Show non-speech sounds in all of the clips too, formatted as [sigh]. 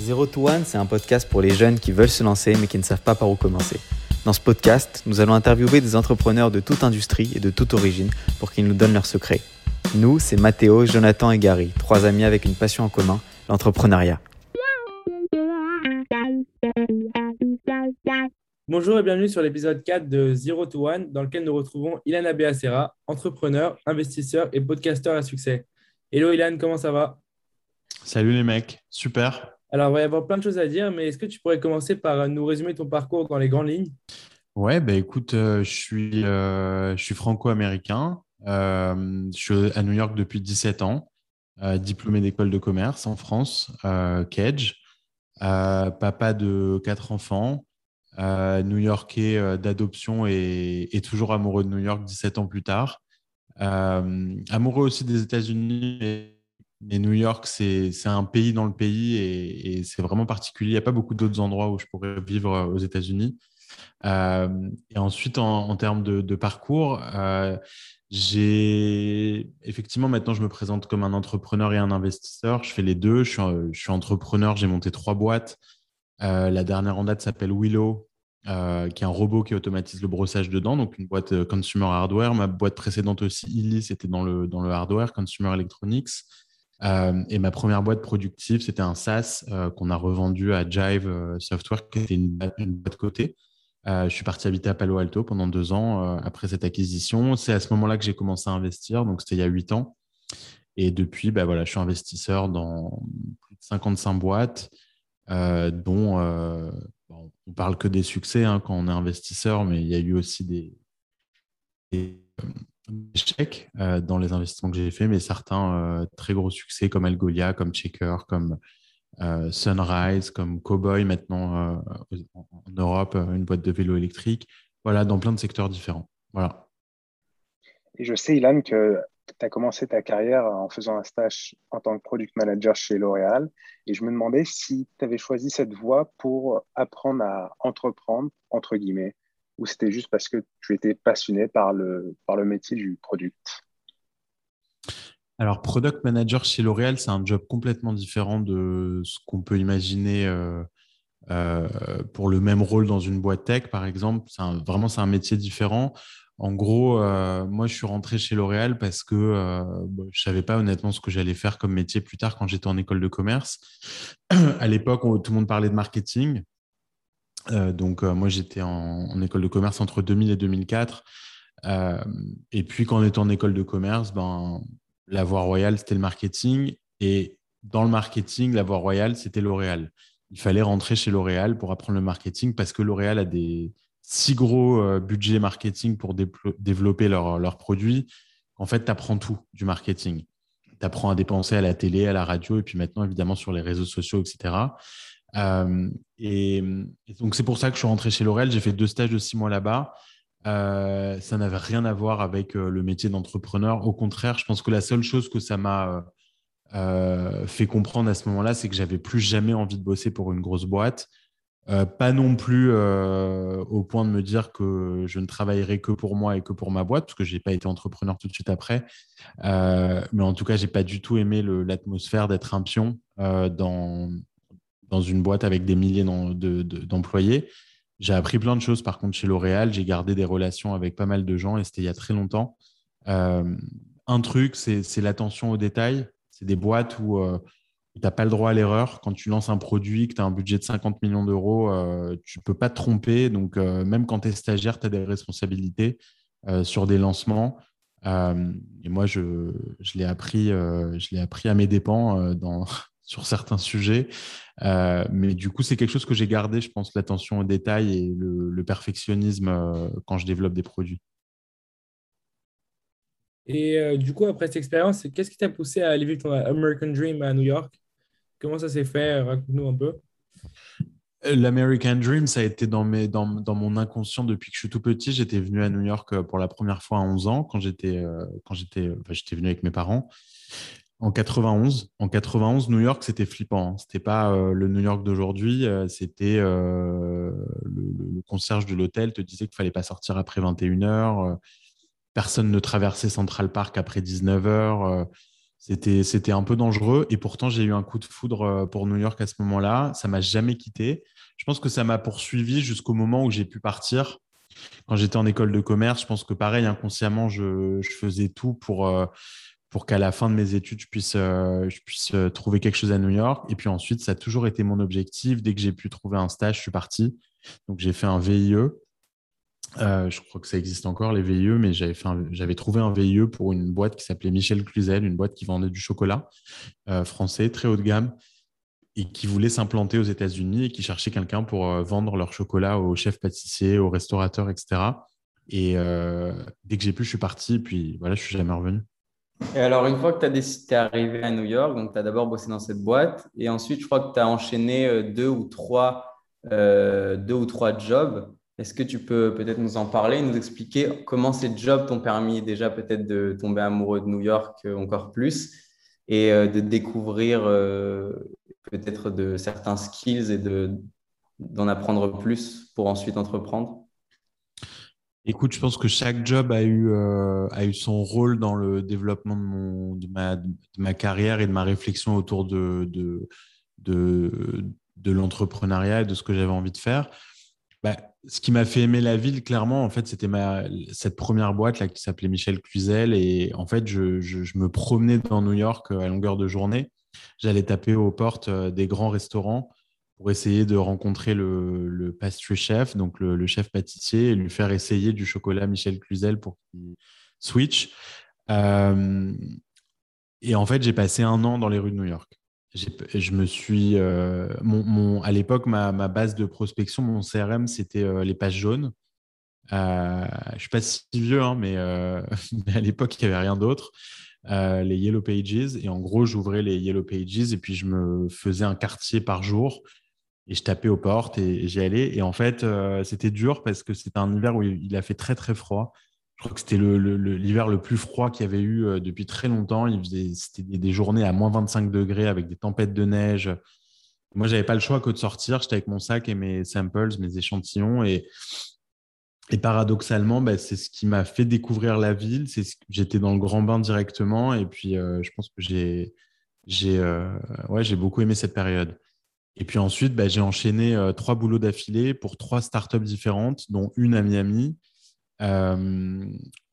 Zero to One, c'est un podcast pour les jeunes qui veulent se lancer mais qui ne savent pas par où commencer. Dans ce podcast, nous allons interviewer des entrepreneurs de toute industrie et de toute origine pour qu'ils nous donnent leurs secrets. Nous, c'est Mathéo, Jonathan et Gary, trois amis avec une passion en commun, l'entrepreneuriat. Bonjour et bienvenue sur l'épisode 4 de Zero to One, dans lequel nous retrouvons Ilan Beacera, entrepreneur, investisseur et podcasteur à succès. Hello Ilan, comment ça va? Salut les mecs, super. Alors, il va y avoir plein de choses à dire, mais est-ce que tu pourrais commencer par nous résumer ton parcours dans les grandes lignes? Ouais, bah écoute, euh, je suis, euh, suis franco-américain. Euh, je suis à New York depuis 17 ans, diplômé d'école de commerce en France, Cage. papa de quatre enfants, new-yorkais d'adoption et, et, toujours amoureux de New York 17 ans plus tard. amoureux aussi des États-Unis mais New York, c'est un pays dans le pays et, c'est vraiment particulier. Il n'y a pas beaucoup d'autres endroits où je pourrais vivre euh, aux États-Unis. Euh, et ensuite, en, termes de, parcours, euh, j'ai effectivement maintenant, je me présente comme un entrepreneur et un investisseur. Je fais les deux. Je suis, entrepreneur. J'ai monté trois boîtes. la dernière en date s'appelle Willow, qui est un robot qui automatise le brossage dedans, donc une boîte consumer hardware. Ma boîte précédente aussi, Illy, c'était dans le hardware, consumer electronics. Euh, et ma première boîte productive, c'était un SaaS euh, qu'on a revendu à Jive euh, Software, qui était une, boîte côté. je suis parti habiter à Palo Alto pendant deux ans après cette acquisition. C'est à ce moment-là que j'ai commencé à investir, donc c'était il y a huit ans. Et depuis, bah voilà, je suis investisseur dans plus de 55 boîtes, dont bon, on parle que des succès hein, quand on est investisseur, mais il y a eu aussi des échecs euh, dans les investissements que j'ai faits, mais certains euh, très gros succès comme Algolia, comme Checker, comme euh, Sunrise, comme Cowboy maintenant en Europe, une boîte de vélo électrique. Voilà, dans plein de secteurs différents. Voilà. Et je sais, Ilan, que tu as commencé ta carrière en faisant un stage en tant que product manager chez L'Oréal. Et je me demandais si tu avais choisi cette voie pour apprendre à entreprendre, entre guillemets ou c'était juste parce que tu étais passionné par le, métier du product? Alors, product manager chez L'Oréal, c'est un job complètement différent de ce qu'on peut imaginer euh, euh, pour le même rôle dans une boîte tech, par exemple. Vraiment, c'est un métier différent. En gros, euh, moi, je suis rentré chez L'Oréal parce que je ne savais pas honnêtement ce que j'allais faire comme métier plus tard quand j'étais en école de commerce. [clears throat] à l'époque, tout le monde parlait de marketing. Euh, donc, euh, moi, j'étais en, école de commerce entre 2000 et 2004. Euh, et puis, quand on était en école de commerce, ben, la voie royale, c'était le marketing. Et dans le marketing, la voie royale, c'était L'Oréal. Il fallait rentrer chez L'Oréal pour apprendre le marketing parce que L'Oréal a des si gros budgets marketing pour développer leurs produits qu'en fait, tu apprends tout du marketing. Tu apprends à dépenser à la télé, à la radio et puis maintenant, évidemment, sur les réseaux sociaux, etc. et, donc, c'est pour ça que je suis rentré chez L'Oréal. J'ai fait deux stages de six mois là-bas. Euh, ça n'avait rien à voir avec euh, le métier d'entrepreneur. Au contraire, je pense que la seule chose que ça m'a fait comprendre à ce moment-là, c'est que j'avais plus jamais envie de bosser pour une grosse boîte. pas non plus au point de me dire que je ne travaillerai que pour moi et que pour ma boîte, parce que je n'ai pas été entrepreneur tout de suite après. mais en tout cas, j'ai pas du tout aimé l'atmosphère d'être un pion dans, dans une boîte avec des milliers d'employés. J'ai appris plein de choses par contre chez L'Oréal. J'ai gardé des relations avec pas mal de gens et c'était il y a très longtemps. Euh, un truc, c'est l'attention aux détails. C'est des boîtes où, euh, tu n'as pas le droit à l'erreur. Quand tu lances un produit, que tu as un budget de 50 millions d'euros, euh, tu ne peux pas te tromper. Donc, même quand tu es stagiaire, tu as des responsabilités sur des lancements. et moi, je, l'ai appris, appris à mes dépens dans, sur certains sujets. Euh, mais du coup, c'est quelque chose que j'ai gardé, je pense, l'attention aux détails et le, perfectionnisme euh, quand je développe des produits. Et euh, du coup, après cette expérience, qu'est-ce qui t'a poussé à aller vivre ton American Dream à New York? Comment ça s'est fait? Raconte-nous un peu. L'American Dream, ça a été dans, mes, dans, dans, mon inconscient depuis que je suis tout petit. J'étais venu à New York pour la première fois à 11 ans, quand j'étais quand j'étais venu avec mes parents en 91. En 91, New York, c'était flippant. Hein. C'était pas euh, le New York d'aujourd'hui. Euh, c'était euh, le, concierge de l'hôtel te disait qu'il fallait pas sortir après 21 h Personne ne traversait Central Park après 19 h C'était, un peu dangereux et pourtant j'ai eu un coup de foudre pour New York à ce moment-là. Ça m'a jamais quitté. Je pense que ça m'a poursuivi jusqu'au moment où j'ai pu partir. Quand j'étais en école de commerce, je pense que pareil, inconsciemment, je faisais tout pour, pour qu'à la fin de mes études, je puisse, euh, euh, trouver quelque chose à New York. Et puis ensuite, ça a toujours été mon objectif. Dès que j'ai pu trouver un stage, je suis parti. Donc, j'ai fait un VIE. Euh, je crois que ça existe encore, les VIE, mais j'avais trouvé un VIE pour une boîte qui s'appelait Michel Cluzel, une boîte qui vendait du chocolat français, très haut de gamme, et qui voulait s'implanter aux États-Unis et qui cherchait quelqu'un pour vendre leur chocolat aux chefs pâtissiers, aux restaurateurs, etc. Et dès que j'ai pu, je suis parti. Puis voilà, je suis jamais revenu. Et alors, une fois que tu es arrivé à New York, donc tu as d'abord bossé dans cette boîte, et ensuite, je crois que tu as enchaîné euh, deux ou trois, euh, deux ou trois jobs. Est-ce que tu peux peut-être nous en parler, nous expliquer comment ces jobs t'ont permis déjà peut-être de tomber amoureux de New York euh, encore plus et de découvrir peut-être de certains skills et de, d'en apprendre plus pour ensuite entreprendre? Écoute, je pense que chaque job a eu, euh, a eu son rôle dans le développement de, mon, de, ma, de ma carrière et de ma réflexion autour de, de, de, l'entrepreneuriat et de ce que j'avais envie de faire. Bah, ce qui m'a fait aimer la ville, clairement, en fait, c'était ma, cette première boîte là, qui s'appelait Michel Cluzel. Et en fait, je, je, je, me promenais dans New York euh, à longueur de journée. J'allais taper aux portes euh, des grands restaurants pour essayer de rencontrer le, le pastry chef, donc le, chef pâtissier, et lui faire essayer du chocolat Michel Cluzel pour qu'il switch. Euh, et en fait, j'ai passé un an dans les rues de New York. Je me suis, euh, mon, mon, à l'époque, ma, ma, base de prospection, mon CRM, c'était euh, les pages jaunes. Je suis pas si vieux, hein, mais, [laughs] à l'époque, il n'y avait rien d'autre. les Yellow Pages. Et en gros, j'ouvrais les Yellow Pages et puis je me faisais un quartier par jour et je tapais aux portes et, j'y allais. Et en fait, euh, c'était dur parce que c'était un hiver où il a fait très, très froid. Je crois que c'était l'hiver le, plus froid qu'il y avait eu euh, depuis très longtemps. C'était des, journées à moins 25 degrés avec des tempêtes de neige. Moi, j'avais pas le choix que de sortir. J'étais avec mon sac et mes samples, mes échantillons. Et, et paradoxalement, bah, c'est ce qui m'a fait découvrir la ville. J'étais dans le grand bain directement. Et puis, euh, je pense que j'ai ouais, beaucoup aimé cette période. Et puis ensuite, bah, j'ai enchaîné euh, trois boulots d'affilée pour trois startups différentes, dont une à Miami. Euh,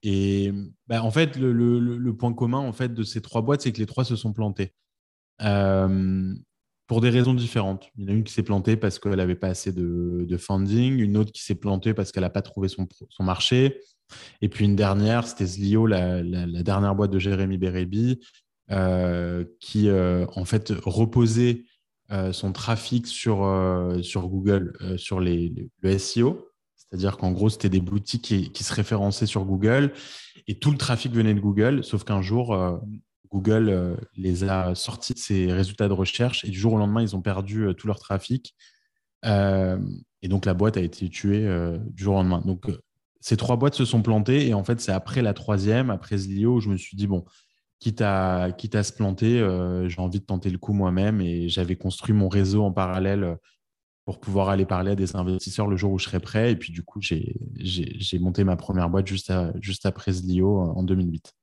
et bah, en fait, le, point commun en fait, de ces trois boîtes, c'est que les trois se sont plantés. Euh, pour des raisons différentes. Il y en a une qui s'est plantée parce qu'elle n'avait pas assez de, funding, une autre qui s'est plantée parce qu'elle n'a pas trouvé son, son, marché, et puis une dernière, c'était Zlio, la, la, dernière boîte de Jérémy Bérébi, qui en fait reposait euh, son trafic sur, euh, sur Google, euh, sur les, le SEO. C'est-à-dire qu'en gros, c'était des boutiques qui, se référençaient sur Google et tout le trafic venait de Google, sauf qu'un jour, Google les a sortis de ses résultats de recherche et du jour au lendemain, ils ont perdu tout leur trafic. et donc, la boîte a été tuée du jour au lendemain. Donc, ces trois boîtes se sont plantées et en fait, c'est après la troisième, après Zlio, où je me suis dit, bon, quitte à, quitte à se planter, euh, j'ai envie de tenter le coup moi-même et j'avais construit mon réseau en parallèle euh, pour pouvoir aller parler à des investisseurs le jour où je serais prêt. Et puis, du coup, j'ai monté ma première boîte juste, juste après Zlio en 2008.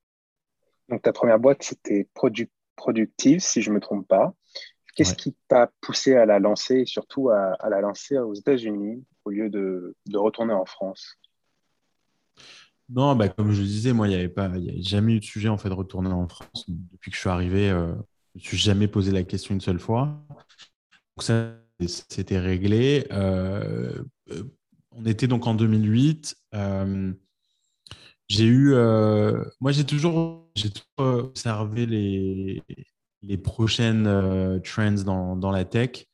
Donc, ta première boîte, c'était Productive, si je ne me trompe pas. Qu'est-ce qui t'a poussé à la lancer et surtout à, à la lancer aux États-Unis au lieu de, de retourner en France? Non, bah, comme je le disais, moi, il n'y avait pas, jamais eu de sujet en fait de retourner en France. Depuis que je suis arrivé, euh, je ne suis jamais posé la question une seule fois. Donc ça, c'était réglé. Euh, euh, on était donc en 2008. j'ai eu, moi, j'ai toujours, j'ai observé les, les prochaines trends dans, dans, la tech.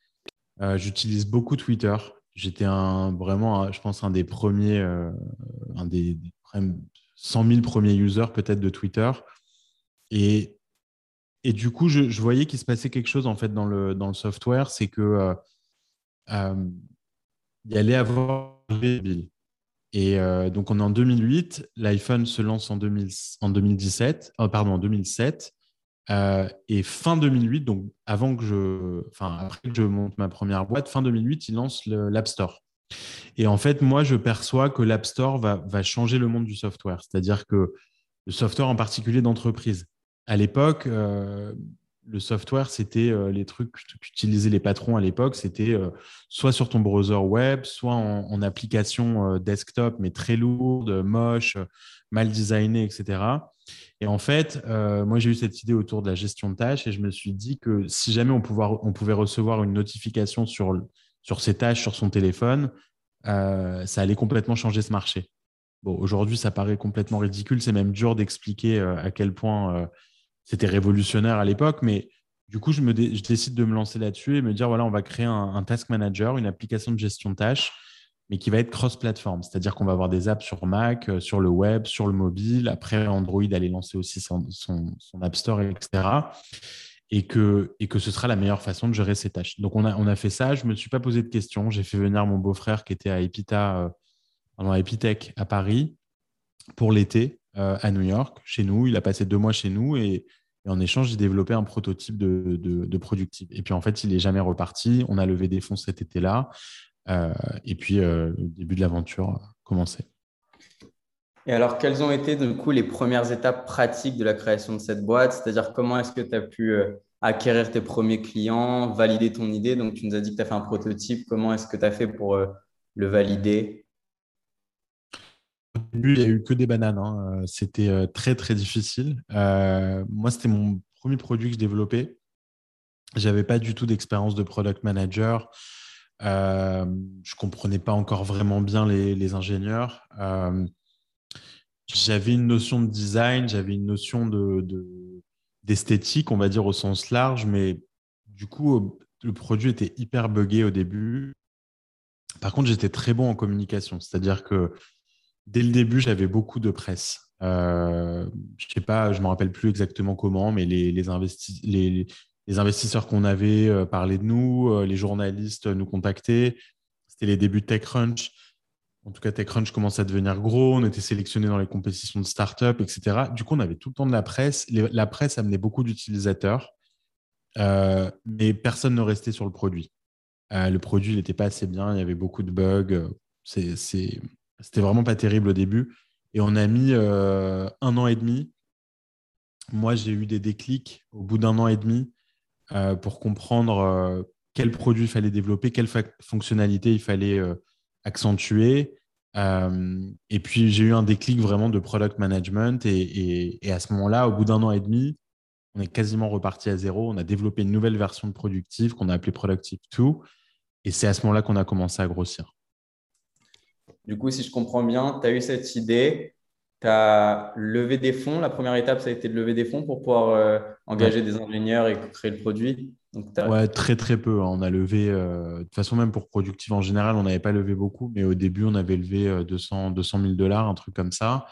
J'utilise beaucoup Twitter. J'étais un, vraiment, je pense, un des premiers, un des, 100 000 premiers users peut-être de Twitter. Et, et du coup, je, voyais qu'il se passait quelque chose en fait dans le, dans le software, c'est que euh, euh, il allait avoir et euh, donc on est en 2008, l'iPhone se lance en, 2000, en 2017, pardon en 2007 et fin 2008, donc avant que je, enfin après que je monte ma première boîte, fin 2008, il lance l'App Store. Et en fait, moi, je perçois que l'App Store va, changer le monde du software, c'est-à-dire que le software en particulier d'entreprise. à l'époque, le software, c'était les trucs qu'utilisaient les patrons à l'époque, c'était soit sur ton browser web, soit en, application desktop, mais très lourde, moche, mal designée, etc. Et en fait, moi, j'ai eu cette idée autour de la gestion de tâches et je me suis dit que si jamais on pouvait recevoir une notification sur, sur ces tâches sur son téléphone, ça allait complètement changer ce marché. Aujourd'hui, ça paraît complètement ridicule. C'est même dur d'expliquer à quel point c'était révolutionnaire à l'époque, mais du coup, je, décide de me lancer là-dessus et me dire voilà, on va créer un, task manager, une application de gestion de tâches, mais qui va être cross-platform. C'est-à-dire qu'on va avoir des apps sur Mac, euh, sur le web, sur le mobile. Après, Android allait lancer aussi son, App Store, etc. Et que, et que ce sera la meilleure façon de gérer ces tâches. Donc, on a, on a fait ça. Je ne me suis pas posé de questions. J'ai fait venir mon beau-frère qui était à Epita, euh, à Epitech à Paris pour l'été. Euh, à New York, chez nous. Il a passé deux mois chez nous et, en échange, j'ai développé un prototype de, de, productif. Et puis en fait, il n'est jamais reparti. On a levé des fonds cet été-là. Euh, et puis le début de l'aventure a commencé. Et alors, quelles ont été du les premières étapes pratiques de la création de cette boîte? C'est-à-dire, comment est-ce que tu as pu acquérir tes premiers clients, valider ton idée? Donc, tu nous as dit que tu as fait un prototype. Comment est-ce que tu as fait pour le valider? Au début, il n'y a eu que des bananes. Hein. Euh, c'était euh, très, très difficile. Euh, moi, c'était mon premier produit que je développais. Je n'avais pas du tout d'expérience de product manager. je ne comprenais pas encore vraiment bien les, ingénieurs. J'avais une notion de design, j'avais une notion d'esthétique, de, on va dire au sens large, mais du coup, le produit était hyper buggé au début. Par contre, j'étais très bon en communication, c'est-à-dire que dès le début, j'avais beaucoup de presse. Euh, je sais pas, je me rappelle plus exactement comment, mais les, les, investisseurs qu'on avait euh, parlaient de nous, euh, les journalistes nous contactaient. C'était les débuts de TechCrunch. En tout cas, TechCrunch commençait à devenir gros. On était sélectionné dans les compétitions de start-up, etc. Du coup, on avait tout le temps de la presse. la presse amenait beaucoup d'utilisateurs, mais personne ne restait sur le produit. le produit n'était pas assez bien. Il y avait beaucoup de bugs. C'était vraiment pas terrible au début. Et on a mis euh, un an et demi. Moi, j'ai eu des déclics au bout d'un an et demi euh, pour comprendre euh, quel produit il fallait développer, quelle fonctionnalité il fallait accentuer. et puis, j'ai eu un déclic vraiment de product management. Et, et à ce moment-là, au bout d'un an et demi, on est quasiment reparti à zéro. On a développé une nouvelle version de Productive qu'on a appelée Productive 2. Et c'est à ce moment-là qu'on a commencé à grossir. Du coup, si je comprends bien, tu as eu cette idée, tu as levé des fonds. La première étape, ça a été de lever des fonds pour pouvoir euh, engager des ingénieurs et créer le produit. ouais, très très peu. Hein. On a levé, euh, de toute façon, même pour Productive en général, on n'avait pas levé beaucoup, mais au début, on avait levé 200, 200 000 dollars, un truc comme ça.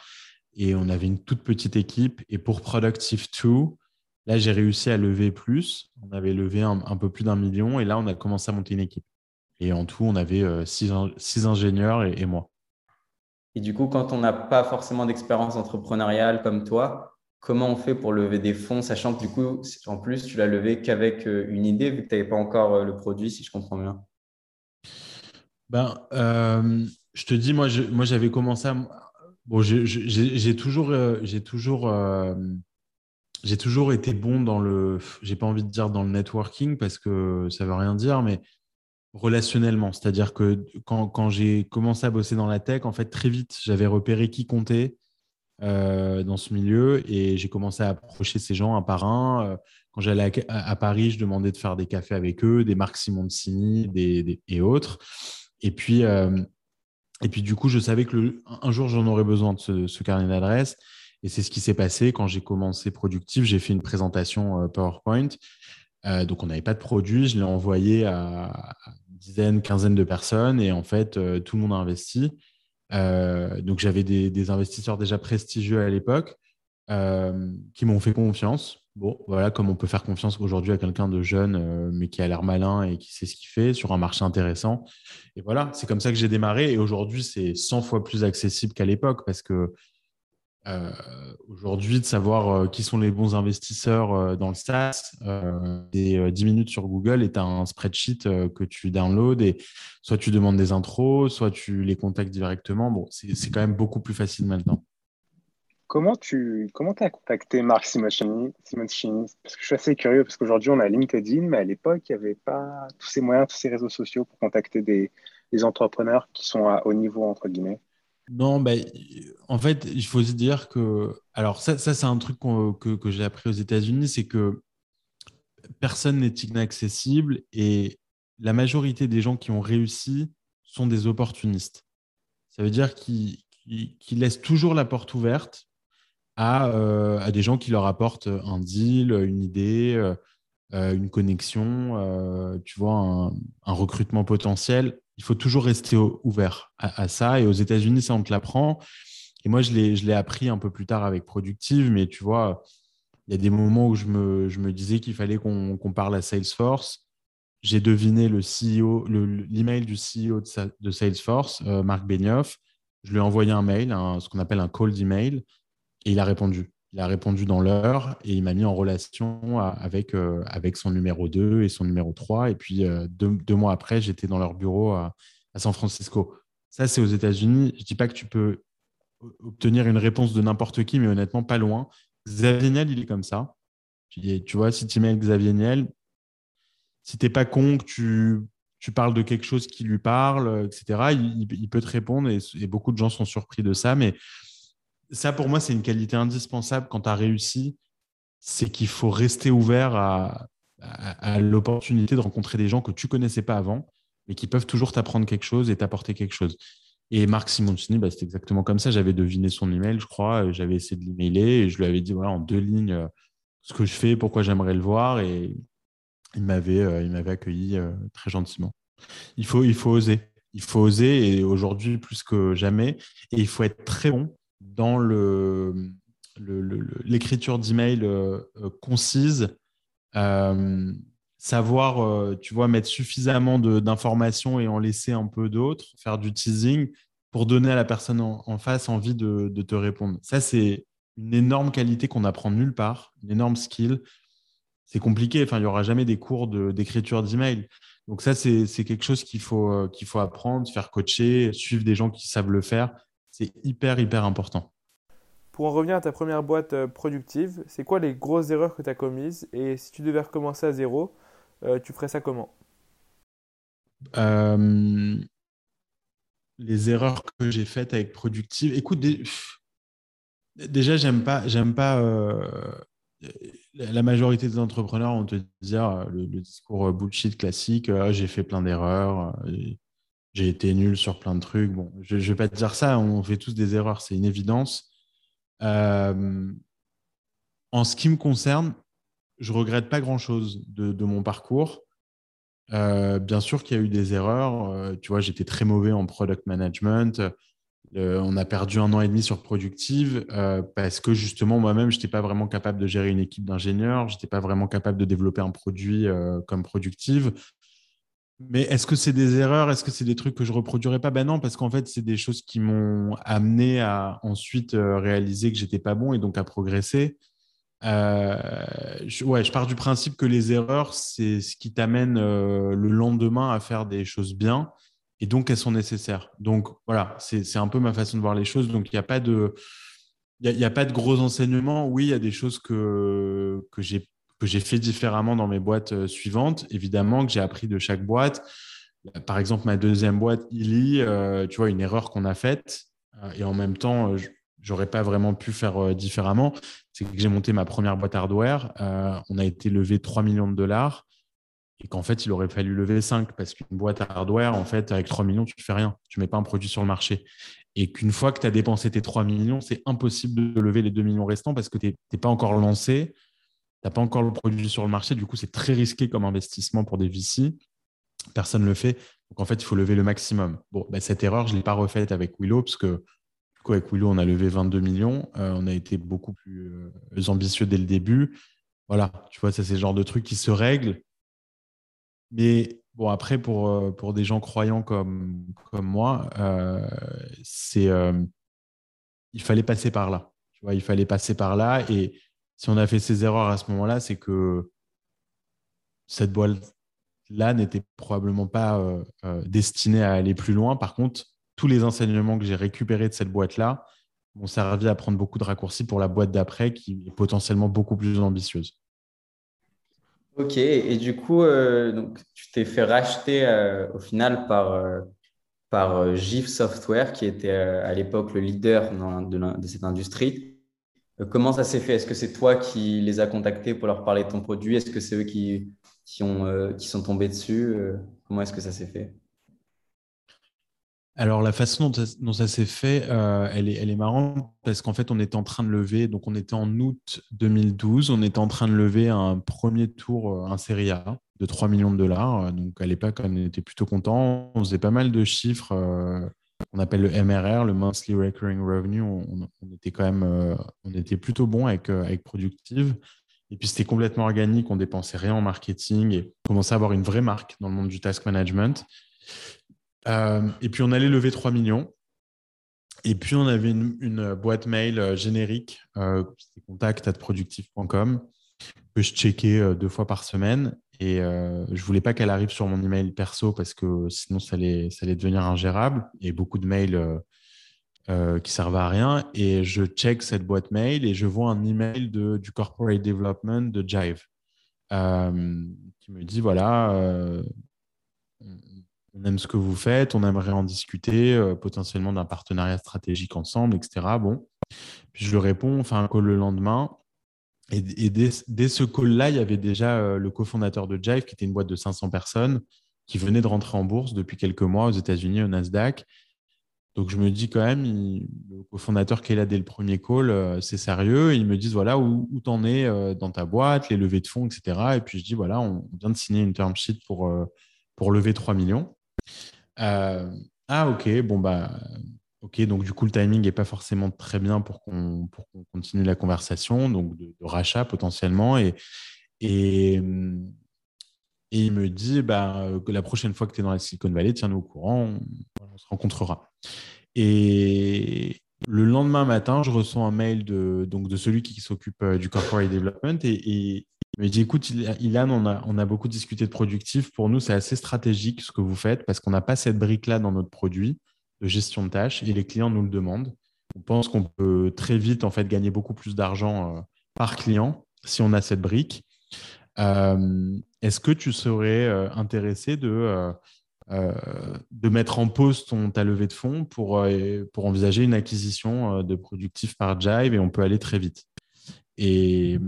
Et on avait une toute petite équipe. Et pour Productive 2, là, j'ai réussi à lever plus. On avait levé un, peu plus d'un million. Et là, on a commencé à monter une équipe. Et en tout, on avait euh, six, ingénieurs et, moi. Et du coup, quand on n'a pas forcément d'expérience entrepreneuriale comme toi, comment on fait pour lever des fonds, sachant que du coup, en plus, tu l'as levé qu'avec euh, une idée, vu que tu n'avais pas encore euh, le produit, si je comprends bien? Ben, Je te dis, moi, j'avais commencé à. Bon, j'ai toujours, toujours, toujours été bon dans le. J'ai pas envie de dire dans le networking parce que ça veut rien dire, mais relationnellement. C'est-à-dire que quand, j'ai commencé à bosser dans la tech, en fait, très vite, j'avais repéré qui comptait euh, dans ce milieu et j'ai commencé à approcher ces gens un par un. Euh, quand j'allais à, Paris, je demandais de faire des cafés avec eux, des Marc Simoncini des, et autres. Et puis, euh, et puis, du coup, je savais que un jour, j'en aurais besoin de ce, ce carnet d'adresses. Et c'est ce qui s'est passé quand j'ai commencé Productif. J'ai fait une présentation PowerPoint euh, donc, on n'avait pas de produit. Je l'ai envoyé à, une dizaine, quinzaine de personnes et en fait, euh, tout le monde a investi. Euh, donc, j'avais des, investisseurs déjà prestigieux à l'époque qui m'ont fait confiance. Bon, voilà, comme on peut faire confiance aujourd'hui à quelqu'un de jeune, mais qui a l'air malin et qui sait ce qu'il fait sur un marché intéressant. Et voilà, c'est comme ça que j'ai démarré. Et aujourd'hui, c'est 100 fois plus accessible qu'à l'époque parce que aujourd'hui, de savoir euh, qui sont les bons investisseurs euh, dans le SaaS, des 10 minutes sur Google et tu as un spreadsheet que tu downloads et soit tu demandes des intros, soit tu les contactes directement. Bon, c'est quand même beaucoup plus facile maintenant. Comment tu comment as contacté Marc Simoncini, Parce que je suis assez curieux, parce qu'aujourd'hui, on a LinkedIn, mais à l'époque, il n'y avait pas tous ces moyens, tous ces réseaux sociaux pour contacter des, entrepreneurs qui sont à haut niveau, entre guillemets. Non, ben, en fait, il faut se dire que. Alors, ça, c'est un truc que, que j'ai appris aux États-Unis, c'est que personne n'est inaccessible et la majorité des gens qui ont réussi sont des opportunistes. Ça veut dire qu'ils laissent toujours la porte ouverte euh, à, des gens qui leur apportent un deal, une idée, euh, euh, une connexion, tu vois, un, recrutement potentiel. Il faut toujours rester ouvert à, ça. Et aux États-Unis, ça, on te l'apprend. Et moi, je l'ai appris un peu plus tard avec Productive, mais tu vois, il y a des moments où je me, disais qu'il fallait qu'on parle à Salesforce. J'ai deviné le CEO, l'email du CEO de, Salesforce, Marc Benioff. Je lui ai envoyé un mail, ce qu'on appelle un cold email. Et il a répondu. Il a répondu dans l'heure et il m'a mis en relation avec, euh, avec son numéro 2 et son numéro 3. Et puis, euh, deux, mois après, j'étais dans leur bureau à, San Francisco. Ça, c'est aux États-Unis. Je ne dis pas que tu peux obtenir une réponse de n'importe qui, mais honnêtement, pas loin. Xavier Niel, il est comme ça. Tu vois, si tu mets Xavier Niel, si tu n'es pas con, que tu, tu, parles de quelque chose qui lui parle, etc., il, peut te répondre et, et, beaucoup de gens sont surpris de ça. Mais ça, pour moi, c'est une qualité indispensable quand tu as réussi. C'est qu'il faut rester ouvert à, l'opportunité de rencontrer des gens que tu connaissais pas avant, mais qui peuvent toujours t'apprendre quelque chose et t'apporter quelque chose. Et Marc Simoncini, bah, c'est exactement comme ça. J'avais deviné son email, je crois. J'avais essayé de l'emailer et je lui avais dit voilà, en deux lignes euh, ce que je fais, pourquoi j'aimerais le voir. Et il m'avait, euh, accueilli euh, très gentiment. Il faut, il faut oser. Il faut oser et aujourd'hui plus que jamais. Et il faut être très bon dans le, l'écriture d'email euh, euh, concise, euh, savoir, tu vois, mettre suffisamment d'informations et en laisser un peu d'autres, faire du teasing pour donner à la personne en, face envie de, te répondre. Ça, c'est une énorme qualité qu'on apprend nulle part, une énorme skill. C'est compliqué, enfin, il n'y aura jamais des cours d'écriture d'email. Donc ça, c'est quelque chose qu'il faut, qu'il faut apprendre, faire coacher, suivre des gens qui savent le faire. C'est hyper, hyper important. Pour en revenir à ta première boîte euh, productive, c'est quoi les grosses erreurs que tu as commises? Et si tu devais recommencer à zéro, euh, tu ferais ça comment? Euh, Les erreurs que j'ai faites avec productive. Écoute, déjà, j'aime pas, j'aime pas la majorité des entrepreneurs vont te dire le, discours bullshit classique j'ai fait plein d'erreurs, j'ai été nul sur plein de trucs. Bon, je ne vais pas te dire ça, on fait tous des erreurs, c'est une évidence. Euh, en ce qui me concerne, je regrette pas grand-chose de, mon parcours. Euh, bien sûr qu'il y a eu des erreurs. Euh, tu vois, j'étais très mauvais en product management. on a perdu un an et demi sur Productive parce que justement, moi-même, je n'étais pas vraiment capable de gérer une équipe d'ingénieurs. Je n'étais pas vraiment capable de développer un produit comme Productive. Mais est-ce que c'est des erreurs? Est-ce que c'est des trucs que je reproduirais pas? Ben non, parce qu'en fait, c'est des choses qui m'ont amené à ensuite euh, réaliser que j'étais pas bon et donc à progresser. Euh, je, ouais, je pars du principe que les erreurs, c'est ce qui t'amène euh, le lendemain à faire des choses bien et donc elles sont nécessaires. Donc voilà, c'est un peu ma façon de voir les choses. Donc il n'y a pas de. Il a, pas de gros enseignements. Oui, il y a des choses que, que j'ai que j'ai fait différemment dans mes boîtes euh, suivantes. Évidemment que j'ai appris de chaque boîte. Par exemple, ma deuxième boîte, Illy, euh, tu vois, une erreur qu'on a faite. Euh, et en même temps, j'aurais pas vraiment pu faire différemment. C'est que j'ai monté ma première boîte hardware. on a été levé 3 millions de dollars et qu'en fait, il aurait fallu lever 5 parce qu'une boîte hardware, en fait, avec 3 millions, tu ne fais rien. Tu ne mets pas un produit sur le marché. Et qu'une fois que tu as dépensé tes 3 millions, c'est impossible de lever les 2 millions restants parce que tu n'es pas encore lancé n'as pas encore le produit sur le marché, du coup, c'est très risqué comme investissement pour des VC. Personne ne le fait. Donc, en fait, il faut lever le maximum. Bon, ben, cette erreur, je ne l'ai pas refaite avec Willow, parce que du coup, avec Willow, on a levé 22 millions. Euh, on a été beaucoup plus euh, ambitieux dès le début. Voilà, tu vois, c'est le genre de truc qui se règle. Mais bon, après, pour, euh, pour des gens croyants comme, comme moi, c'est il fallait passer par là. Tu vois, il fallait passer par là. Et si on a fait ces erreurs à ce moment-là, c'est que cette boîte-là n'était probablement pas euh, euh, destinée à aller plus loin. Par contre, tous les enseignements que j'ai récupérés de cette boîte-là m'ont servi à prendre beaucoup de raccourcis pour la boîte d'après qui est potentiellement beaucoup plus ambitieuse. Ok, et du coup, euh, donc, tu t'es fait racheter au final par GIF Software, qui était à l'époque le leader de, cette industrie. Comment ça s'est fait? Est-ce que c'est toi qui les as contactés pour leur parler de ton produit? Est-ce que c'est eux qui, qui sont tombés dessus? Comment est-ce que ça s'est fait? Alors, la façon dont ça, s'est fait, euh, elle, est, marrante parce qu'en fait, on était en train de lever, donc on était en août 2012, on était en train de lever un premier tour, euh, un série A de 3 millions de dollars. Donc, à l'époque, on était plutôt content. On faisait pas mal de chiffres euh, on appelle le MRR, le Monthly Recurring Revenue. On, était quand même on était plutôt bon avec, avec Productive. Et puis, c'était complètement organique. On dépensait rien en marketing et on commençait à avoir une vraie marque dans le monde du task management. Euh, et puis, on allait lever 3 millions. Et puis, on avait une, boîte mail euh, générique, euh, contact.productif.com, que je checkais deux fois par semaine. Et je ne voulais pas qu'elle arrive sur mon email perso parce que sinon, ça allait, ça allait devenir ingérable. Et beaucoup de mails qui servaient à rien. Et je check cette boîte mail et je vois un email de, du corporate development de Jive qui me dit voilà, on aime ce que vous faites, on aimerait en discuter, euh, potentiellement d'un partenariat stratégique ensemble, etc. Bon, puis je le réponds, on fait un call le lendemain. Et, dès, ce call-là, il y avait déjà euh, le cofondateur de Jive, qui était une boîte de 500 personnes, qui venait de rentrer en bourse depuis quelques mois aux États-Unis, au Nasdaq. Donc je me dis quand même, le cofondateur qui est là dès le premier call, euh, c'est sérieux. ils me disent voilà où, t'en es dans ta boîte, les levées de fonds, etc. Et puis je dis voilà, on vient de signer une term sheet pour, pour lever 3 millions. Euh, ah, ok, bon, bah, ok, donc du coup, le timing n'est pas forcément très bien pour qu'on continue la conversation, donc de, rachat potentiellement. Et, il me dit bah, la prochaine fois que tu es dans la Silicon Valley, tiens-nous au courant, on, se rencontrera. Et le lendemain matin, je reçois un mail de, donc de celui qui s'occupe euh, du corporate development et, il me dit écoute, Ilan, on a, on a beaucoup discuté de productif. Pour nous, c'est assez stratégique ce que vous faites parce qu'on n'a pas cette brique-là dans notre produit de gestion de tâches et les clients nous le demandent. On pense qu'on peut très vite en fait gagner beaucoup plus d'argent euh, par client si on a cette brique. Euh, est-ce que tu serais euh, intéressé de, de mettre en pause ta levée de fonds pour, pour envisager une acquisition de productif par Jive et on peut aller très vite? Et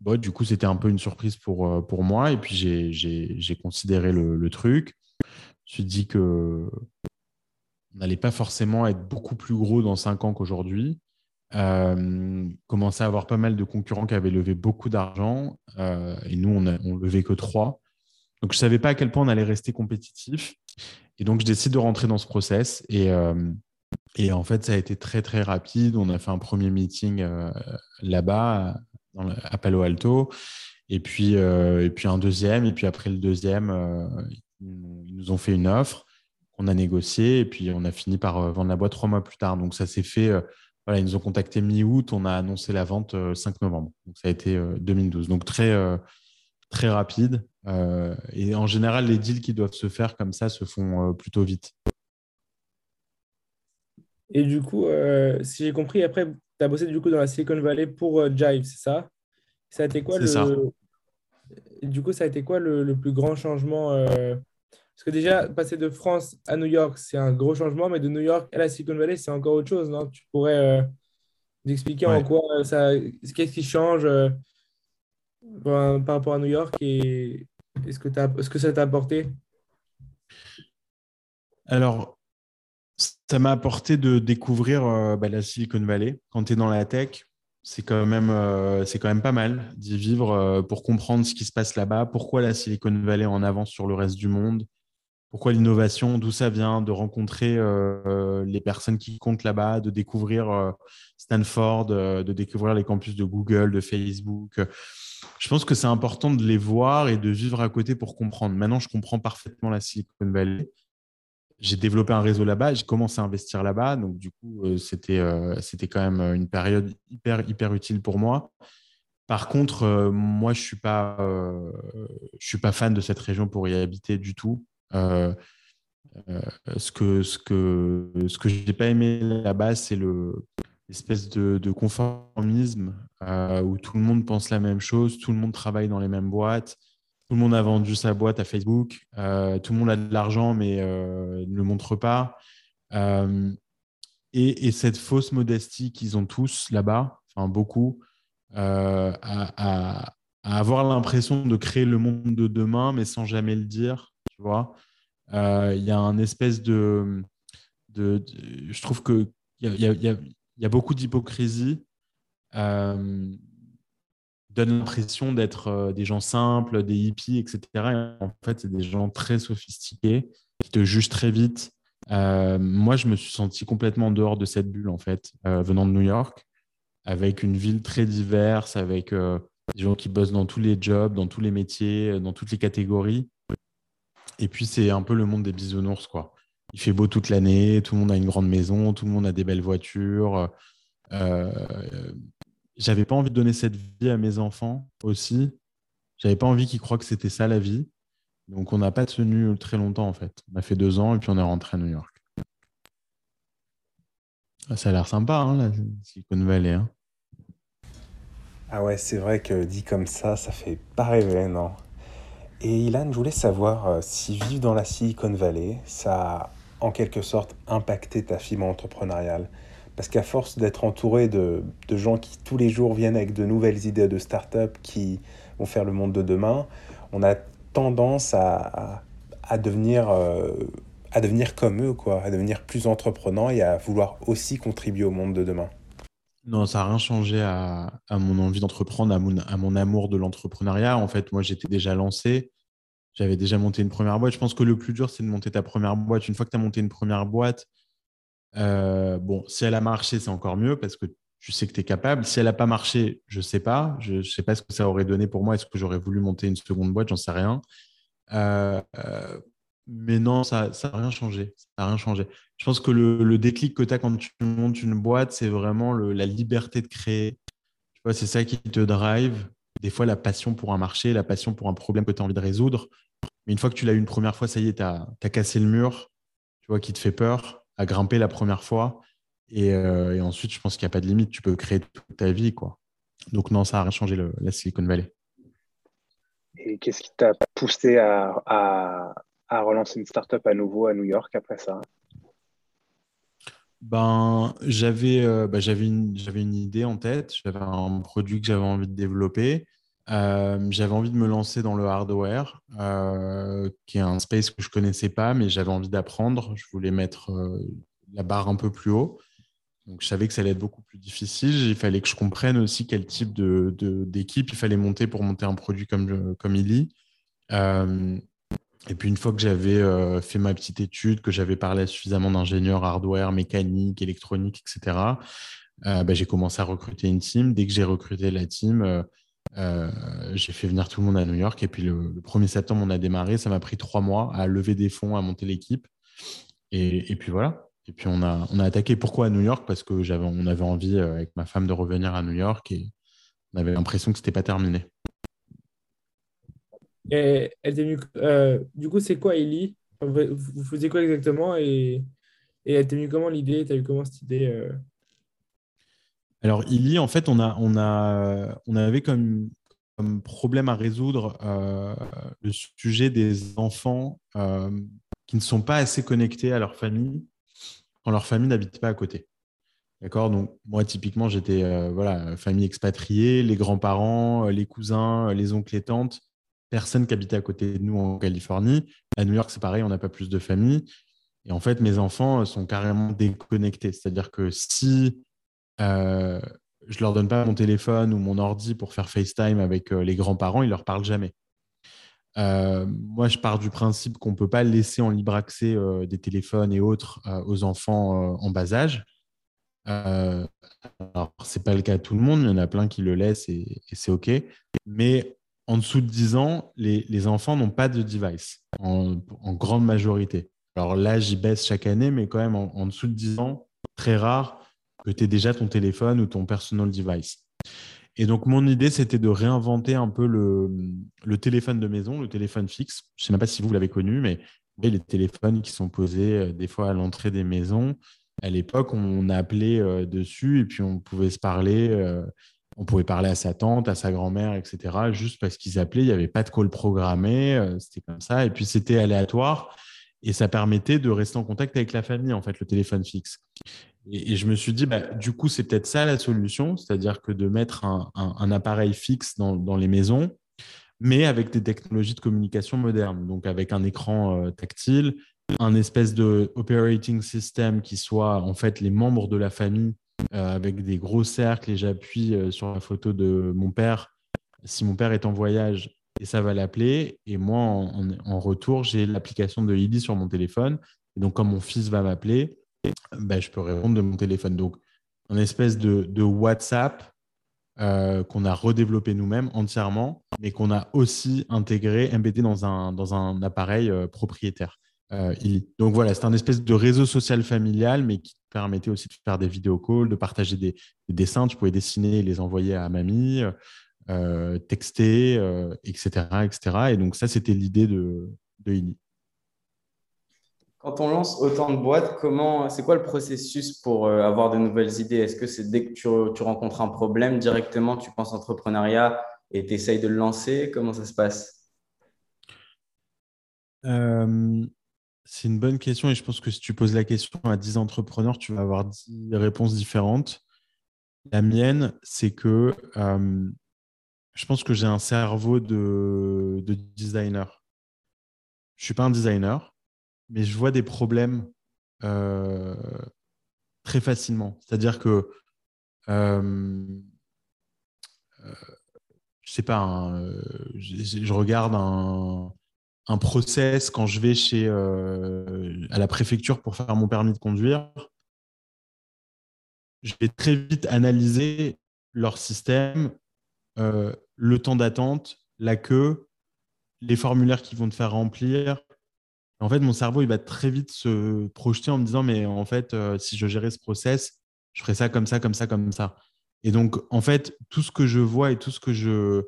Bon, du coup, c'était un peu une surprise pour, pour moi. Et puis, j'ai considéré le, truc. Je me suis dit que n'allait pas forcément être beaucoup plus gros dans cinq ans qu'aujourd'hui. Euh, à avoir pas mal de concurrents qui avaient levé beaucoup d'argent. Euh, et nous, on, ne levait que trois. Donc, je ne savais pas à quel point on allait rester compétitif. Et donc, je décide de rentrer dans ce process. Et, euh, en fait, ça a été très, très rapide. On a fait un premier meeting là-bas à Palo Alto. Et puis, euh, et puis un deuxième. Et puis après le deuxième, euh, ils nous ont fait une offre qu'on a négociée. Et puis on a fini par euh, vendre la boîte trois mois plus tard. Donc ça s'est fait. voilà, ils nous ont contacté mi-août. On a annoncé la vente 5 novembre. Donc ça a été 2012. Donc très, très rapide. et en général, les deals qui doivent se faire comme ça se font plutôt vite. Et du coup, si j'ai compris, après, tu as bossé du coup dans la Silicon Valley pour euh, Jive, c'est ça? Ça a été quoi le. Ça. Du coup, ça a été quoi le, plus grand changement euh, Parce que déjà, passer de France à New York, c'est un gros changement, mais de New York à la Silicon Valley, c'est encore autre chose, non? Tu pourrais euh, nous expliquer en quoi ça. Qu'est-ce qui change par rapport à New York et est-ce que, que ça t'a apporté? Alors, ça m'a apporté de découvrir euh, bah, la Silicon Valley. Quand tu es dans la tech, c'est quand, même, euh, quand même pas mal d'y vivre euh, pour comprendre ce qui se passe là-bas, pourquoi la Silicon Valley est en avance sur le reste du monde, pourquoi l'innovation, d'où ça vient, de rencontrer les personnes qui comptent là-bas, de découvrir Stanford, de découvrir les campus de Google, de Facebook. Je pense que c'est important de les voir et de vivre à côté pour comprendre. Maintenant, je comprends parfaitement la Silicon Valley j'ai développé un réseau là-bas, j'ai commencé à investir là-bas. Donc, du coup, euh, c'était, euh, c'était quand même une période hyper, utile pour moi. Par contre, euh, moi, je ne suis, suis pas fan de cette région pour y habiter du tout. Ce que ce que ce que pas aimé là-bas, c'est le de, conformisme où tout le monde pense la même chose, tout le monde travaille dans les mêmes boîtes, tout le monde a vendu sa boîte à Facebook, tout le monde a de l'argent mais ne le montre pas. Et, cette fausse modestie qu'ils ont tous là-bas, enfin beaucoup, à, avoir l'impression de créer le monde de demain, mais sans jamais le dire, tu vois. Euh, il y a un espèce de, de, je trouve que il y, y, a beaucoup d'hypocrisie. Euh, donne l'impression d'être euh, des gens simples, des hippies, etc. en fait, c'est des gens très sophistiqués qui te jugent très vite. Euh, moi, je me suis senti complètement en dehors de cette bulle, en fait, venant de New York, avec une ville très diverse, avec des gens qui bossent dans tous les jobs, dans tous les métiers, dans toutes les catégories. Et puis, c'est un peu le monde des bisounours, quoi. Il fait beau toute l'année, tout le monde a une grande maison, tout le monde a des belles voitures. Euh, j'avais pas envie de donner cette vie à mes enfants aussi. J'avais pas envie qu'ils croient que c'était ça la vie. Donc, on n'a pas tenu très longtemps, en fait. On a fait deux ans et puis on est rentré à New York. Ah, ça a l'air sympa, hein, la Silicon Valley. Hein. Ah ouais, c'est vrai que dit comme ça, ça fait pas rêver, non? Et Ilan, je voulais savoir euh, si vivre dans la Silicon Valley, ça a en quelque sorte impacté ta fibre entrepreneuriale. Parce qu'à force d'être entouré de, gens qui tous les jours viennent avec de nouvelles idées de start-up qui vont faire le monde de demain, on a tendance à, devenir, euh, à devenir comme eux, quoi, à devenir plus entreprenant et à vouloir aussi contribuer au monde de demain. Non, ça n'a rien changé à, mon envie d'entreprendre, à mon, amour de l'entrepreneuriat. En fait, moi, j'étais déjà lancé. J'avais déjà monté une première boîte. Je pense que le plus dur, c'est de monter ta première boîte. Une fois que tu as monté une première boîte, euh, bon, si elle a marché, c'est encore mieux parce que tu sais que tu es capable. Si elle n'a pas marché, je ne sais pas. Je ne sais pas ce que ça aurait donné pour moi. Est-ce que j'aurais voulu monter une seconde boîte? J'en sais rien. Euh, euh, mais non, ça n'a rien changé. Ça rien changé. Je pense que le, déclic que tu as quand tu montes une boîte, c'est vraiment la liberté de créer. Tu vois, c'est ça qui te drive. Des fois, la passion pour un marché, la passion pour un problème que tu as envie de résoudre. Mais une fois que tu l'as eu une première fois, ça y est, tu as, cassé le mur, tu vois, qui te fait peur, à grimper la première fois. Et, euh, ensuite, je pense qu'il n'y a pas de limite. Tu peux créer toute ta vie. Quoi. Donc, non, ça n'a rien changé, la Silicon Valley. Et qu'est-ce qui t'a poussé à, à relancer une startup à nouveau à New York après ça? Ben, j'avais euh, ben, j'avais une, idée en tête, j'avais un produit que j'avais envie de développer. Euh, j'avais envie de me lancer dans le hardware, euh, qui est un space que je ne connaissais pas, mais j'avais envie d'apprendre. Je voulais mettre la barre un peu plus haut. Donc, je savais que ça allait être beaucoup plus difficile. Il fallait que je comprenne aussi quel type d'équipe de, il fallait monter pour monter un produit comme, comme Illy. Et puis une fois que j'avais euh, fait ma petite étude, que j'avais parlé suffisamment d'ingénieurs hardware, mécanique, électronique, etc., euh, bah, j'ai commencé à recruter une team. Dès que j'ai recruté la team, euh, j'ai fait venir tout le monde à New York. Et puis le, 1er septembre, on a démarré. Ça m'a pris trois mois à lever des fonds, à monter l'équipe. Et, puis voilà. Et puis on a, on a attaqué. Pourquoi à New York? Parce que j'avais, on avait envie avec ma femme de revenir à New York et on avait l'impression que ce n'était pas terminé. Elle euh, du coup, c'est quoi Ellie? Vous faisiez quoi exactement et, et elle t'est venue comment l'idée? Tu as eu comment cette idée euh? Alors, Illy, en fait, on, a, on, a, on avait comme, comme problème à résoudre euh, le sujet des enfants qui ne sont pas assez connectés à leur famille quand leur famille n'habite pas à côté. D'accord? Donc, moi, typiquement, j'étais voilà, famille expatriée, les grands-parents, les cousins, les oncles et tantes personne qui habitait à côté de nous en Californie. À New York, c'est pareil, on n'a pas plus de famille. Et en fait, mes enfants sont carrément déconnectés. C'est-à-dire que si euh, je ne leur donne pas mon téléphone ou mon ordi pour faire FaceTime avec euh, les grands-parents, ils ne leur parlent jamais. Euh, moi, je pars du principe qu'on ne peut pas laisser en libre accès des téléphones et autres aux enfants en bas âge. alors, ce n'est pas le cas de tout le monde, il y en a plein qui le laissent et, et c'est OK. Mais en dessous de 10 ans, les, enfants n'ont pas de device en, grande majorité. Alors là, j'y baisse chaque année, mais quand même en, dessous de 10 ans, très rare que tu aies déjà ton téléphone ou ton personal device. Et donc, mon idée, c'était de réinventer un peu le, téléphone de maison, le téléphone fixe. Je ne sais même pas si vous l'avez connu, mais les téléphones qui sont posés euh, des fois à l'entrée des maisons, à l'époque, on appelait dessus et puis on pouvait se parler. On pouvait parler à sa tante, à sa grand-mère, etc. Juste parce qu'ils appelaient, il n'y avait pas de call programmé, c'était comme ça. Et puis c'était aléatoire et ça permettait de rester en contact avec la famille, en fait, le téléphone fixe. Et, je me suis dit, bah, du coup, c'est peut-être ça la solution, c'est-à-dire que de mettre un, appareil fixe dans, les maisons, mais avec des technologies de communication modernes, donc avec un écran euh, tactile, un espèce de operating system qui soit en fait les membres de la famille euh, avec des gros cercles et j'appuie euh, sur la photo de mon père. Si mon père est en voyage, et ça va l'appeler. Et moi, en, retour, j'ai l'application de Illy sur mon téléphone. Et donc, quand mon fils va m'appeler, ben, je peux répondre de mon téléphone. Donc, une espèce de, WhatsApp euh, qu'on a redéveloppé nous-mêmes entièrement, mais qu'on a aussi intégré, embêté dans un, un appareil euh, propriétaire. Euh, donc voilà, c'est un espèce de réseau social familial, mais qui permettait aussi de faire des vidéo calls, de partager des, des dessins. Tu pouvais dessiner et les envoyer à mamie. Euh, texter, etc., euh, etc. Et donc ça, c'était l'idée de, de Quand on lance autant de boîtes, comment, c'est quoi le processus pour euh, avoir de nouvelles idées? Est-ce que c'est dès que tu, tu, rencontres un problème, directement tu penses entrepreneuriat et tu essayes de le lancer? Comment ça se passe? C'est une bonne question et je pense que si tu poses la question à 10 entrepreneurs, tu vas avoir 10 réponses différentes. La mienne, c'est que je pense que j'ai un cerveau de, designer. Je ne suis pas un designer, mais je vois des problèmes euh, très facilement. C'est-à-dire que euh, euh je sais pas, je, regarde un, un, process quand je vais chez euh, à la préfecture pour faire mon permis de conduire. Je vais très vite analyser leur système, euh, le temps d'attente, la queue, les formulaires qu'ils vont te faire remplir. En fait, mon cerveau, il va très vite se projeter en me disant, mais en fait, euh, si je gérais ce process, je ferais ça comme ça, comme ça, comme ça. Et donc, en fait, tout ce que je vois et tout ce que je,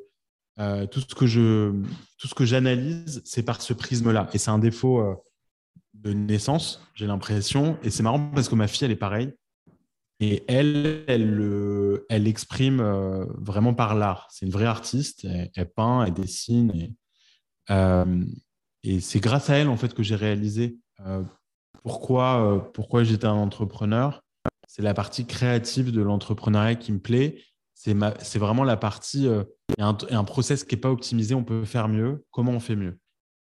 euh, tout ce que je, tout ce que j'analyse, c'est par ce prisme-là. Et c'est un défaut de naissance, j'ai l'impression. Et c'est marrant parce que ma fille, elle est pareille. Et elle, elle, elle exprime euh, vraiment par l'art. C'est une vraie artiste. Elle, peint, elle dessine. Et, euh, c'est grâce à elle, en fait, que j'ai réalisé euh, pourquoi, pourquoi j'étais un entrepreneur. C'est la partie créative de l'entrepreneuriat qui me plaît. C'est vraiment la partie, il y, a un, process qui n'est pas optimisé, on peut faire mieux. Comment on fait mieux?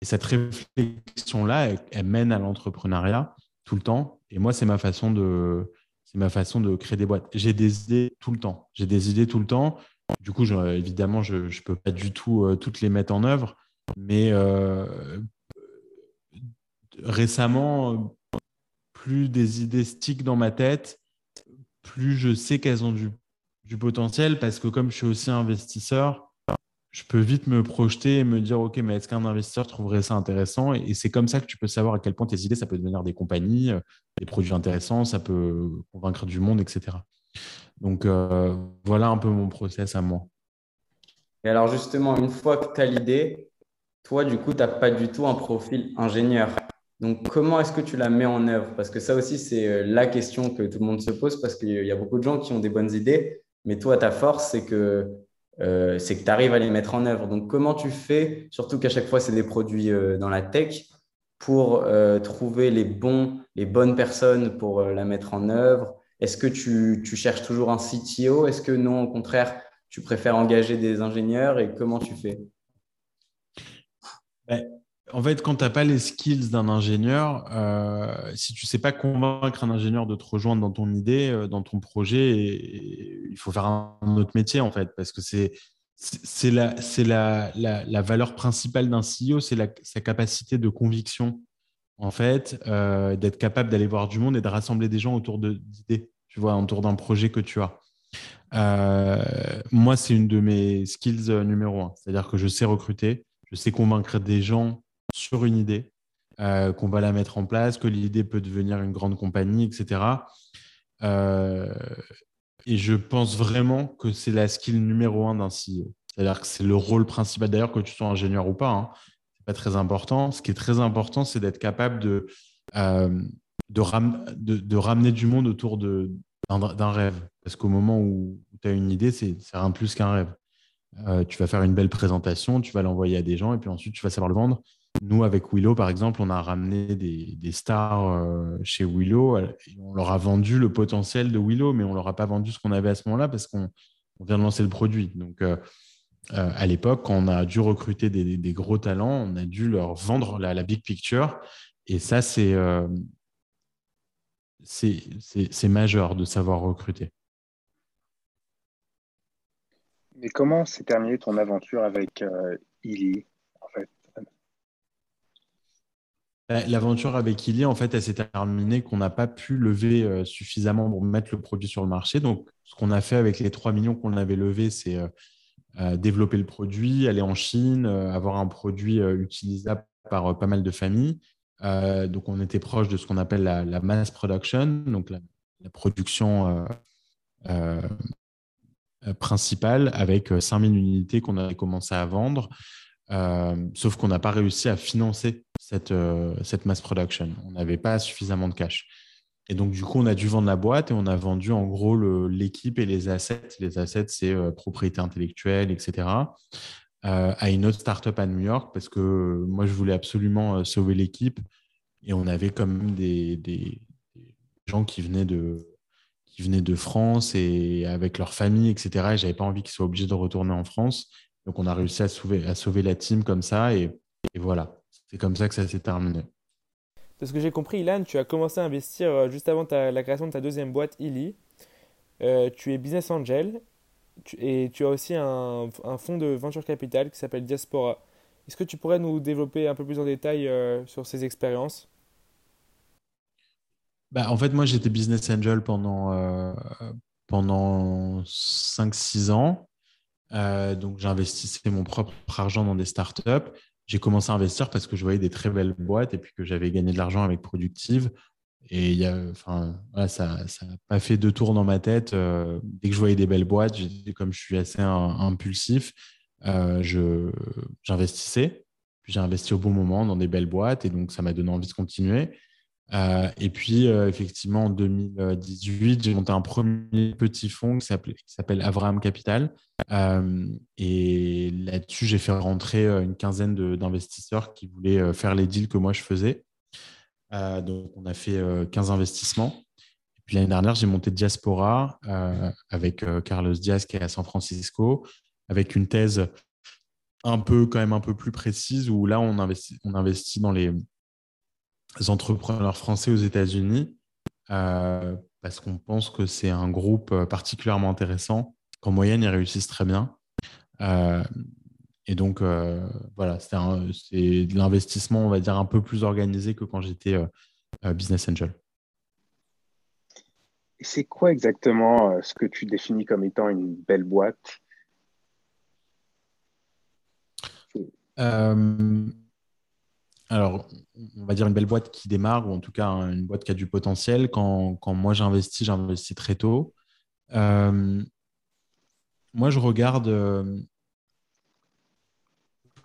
Et cette réflexion-là, elle mène à l'entrepreneuriat tout le temps. Et moi, c'est ma façon de c'est ma façon de créer des boîtes. J'ai des idées tout le temps. J'ai des idées tout le temps. Du coup, évidemment, je ne peux pas du tout euh, toutes les mettre en œuvre. Mais euh, récemment, plus des idées stick dans ma tête, plus je sais qu'elles ont du, du, potentiel parce que comme je suis aussi investisseur, je peux vite me projeter et me dire, OK, mais est-ce qu'un investisseur trouverait ça intéressant? Et, c'est comme ça que tu peux savoir à quel point tes idées, ça peut devenir des compagnies, euh, des produits intéressants, ça peut convaincre du monde, etc. Donc, euh, voilà un peu mon process à moi. Et alors, justement, une fois que tu as l'idée, toi, du coup, tu n'as pas du tout un profil ingénieur. Donc, comment est-ce que tu la mets en œuvre? Parce que ça aussi, c'est euh, la question que tout le monde se pose parce qu'il y a beaucoup de gens qui ont des bonnes idées, mais toi, ta force, c'est que euh, tu arrives à les mettre en œuvre. Donc, comment tu fais, surtout qu'à chaque fois, c'est des produits euh, dans la tech, pour euh, trouver les, bons, les bonnes personnes pour la mettre en œuvre? Est-ce que tu, cherches toujours un CTO Est-ce que non, au contraire, tu préfères engager des ingénieurs? Et comment tu fais? Ben, en fait, quand tu n'as pas les skills d'un ingénieur, euh, si tu ne sais pas convaincre un ingénieur de te rejoindre dans ton idée, euh, dans ton projet, il faut faire un, autre métier, en fait, parce que c'est c'est la, la, la, la, valeur principale d'un CEO, c'est sa capacité de conviction, en fait, euh, d'être capable d'aller voir du monde et de rassembler des gens autour d'idées, tu vois, autour d'un projet que tu as. moi, c'est une de mes skills numéro un, c'est-à-dire que je sais recruter, je sais convaincre des gens sur une idée, euh, qu'on va la mettre en place, que l'idée peut devenir une grande compagnie, etc. Euh, et je pense vraiment que c'est la skill numéro un d'un CEO. C'est-à-dire que c'est le rôle principal, d'ailleurs, que tu sois ingénieur ou pas. Hein, c'est pas très important. Ce qui est très important, c'est d'être capable de, euh, de, de, ramener du monde autour d'un rêve. Parce qu'au moment où tu as une idée, c'est rien de plus qu'un rêve. Tu vas faire une belle présentation, tu vas l'envoyer à des gens et puis ensuite tu vas savoir le vendre. Nous, avec Willow, par exemple, on a ramené des, stars euh, chez Willow. On leur a vendu le potentiel de Willow, mais on leur a pas vendu ce qu'on avait à ce moment-là parce qu'on vient de lancer le produit. Donc, euh, à l'époque, quand on a dû recruter des, gros talents, on a dû leur vendre la, big picture. Et ça, c'est c'est majeur de savoir recruter. Mais comment s'est terminée ton aventure avec euh, Illy en fait bah, L'aventure avec Illy, en fait, elle s'est terminée qu'on n'a pas pu lever euh, suffisamment pour mettre le produit sur le marché. Donc, ce qu'on a fait avec les 3 millions qu'on avait levés, c'est euh, développer le produit, aller en Chine, avoir un produit utilisable par pas mal de familles. donc, on était proche de ce qu'on appelle la, mass production, donc la, production euh, principal avec 5000 euh, unités qu'on avait commencé à vendre. Euh, sauf qu'on n'a pas réussi à financer cette, cette mass production. On n'avait pas suffisamment de cash. Et donc, du coup, on a dû vendre la boîte et on a vendu en gros l'équipe et les assets. Les assets, c'est propriété intellectuelle, etc. à une autre startup à New York parce que moi, je voulais absolument sauver l'équipe et on avait quand même des, gens qui venaient de, qui venaient de France et avec leur famille, etc. Et j'avais pas envie qu'ils soient obligés de retourner en France. Donc, on a réussi à sauver la team comme ça. Et, voilà, c'est comme ça que ça s'est terminé. De ce que j'ai compris, Ilan, tu as commencé à investir euh, juste avant la création de ta deuxième boîte, Illy. Euh, tu es business angel et tu as aussi un, fonds de venture capital qui s'appelle Diaspora. Est-ce que tu pourrais nous développer un peu plus en détail euh, sur ces expériences? Bah, en fait, moi, j'étais business angel pendant, euh, pendant 5-6 ans. Donc, j'investissais mon propre argent dans des startups. J'ai commencé à investir parce que je voyais des très belles boîtes et puis que j'avais gagné de l'argent avec Productive. Et enfin, ça n'a pas fait deux tours dans ma tête. Euh, dès que je voyais des belles boîtes, comme je suis assez impulsif, j'investissais. Puis j'ai investi au bon moment dans des belles boîtes et donc ça m'a donné envie de continuer. Euh, et puis, euh, effectivement, en 2018, j'ai monté un premier petit fonds qui s'appelle Avraham Capital. Euh, et là-dessus, j'ai fait rentrer une quinzaine d'investisseurs qui voulaient faire les deals que moi je faisais. donc, on a fait 15 investissements. Et puis, l'année dernière, j'ai monté Diaspora avec Carlos Diaz qui est à San Francisco, avec une thèse un peu, quand même un peu plus précise où là, on investit, on investit dans les entrepreneurs français aux États-Unis euh, parce qu'on pense que c'est un groupe euh, particulièrement intéressant, qu'en moyenne, ils réussissent très bien. Euh, et donc, voilà, c'est de l'investissement, on va dire, un peu plus organisé que quand j'étais business angel. C'est quoi exactement ce que tu définis comme étant une belle boîte? Alors, on va dire une belle boîte qui démarre, ou en tout cas une boîte qui a du potentiel. Quand, moi j'investis, j'investis très tôt. Euh, moi, je regarde euh,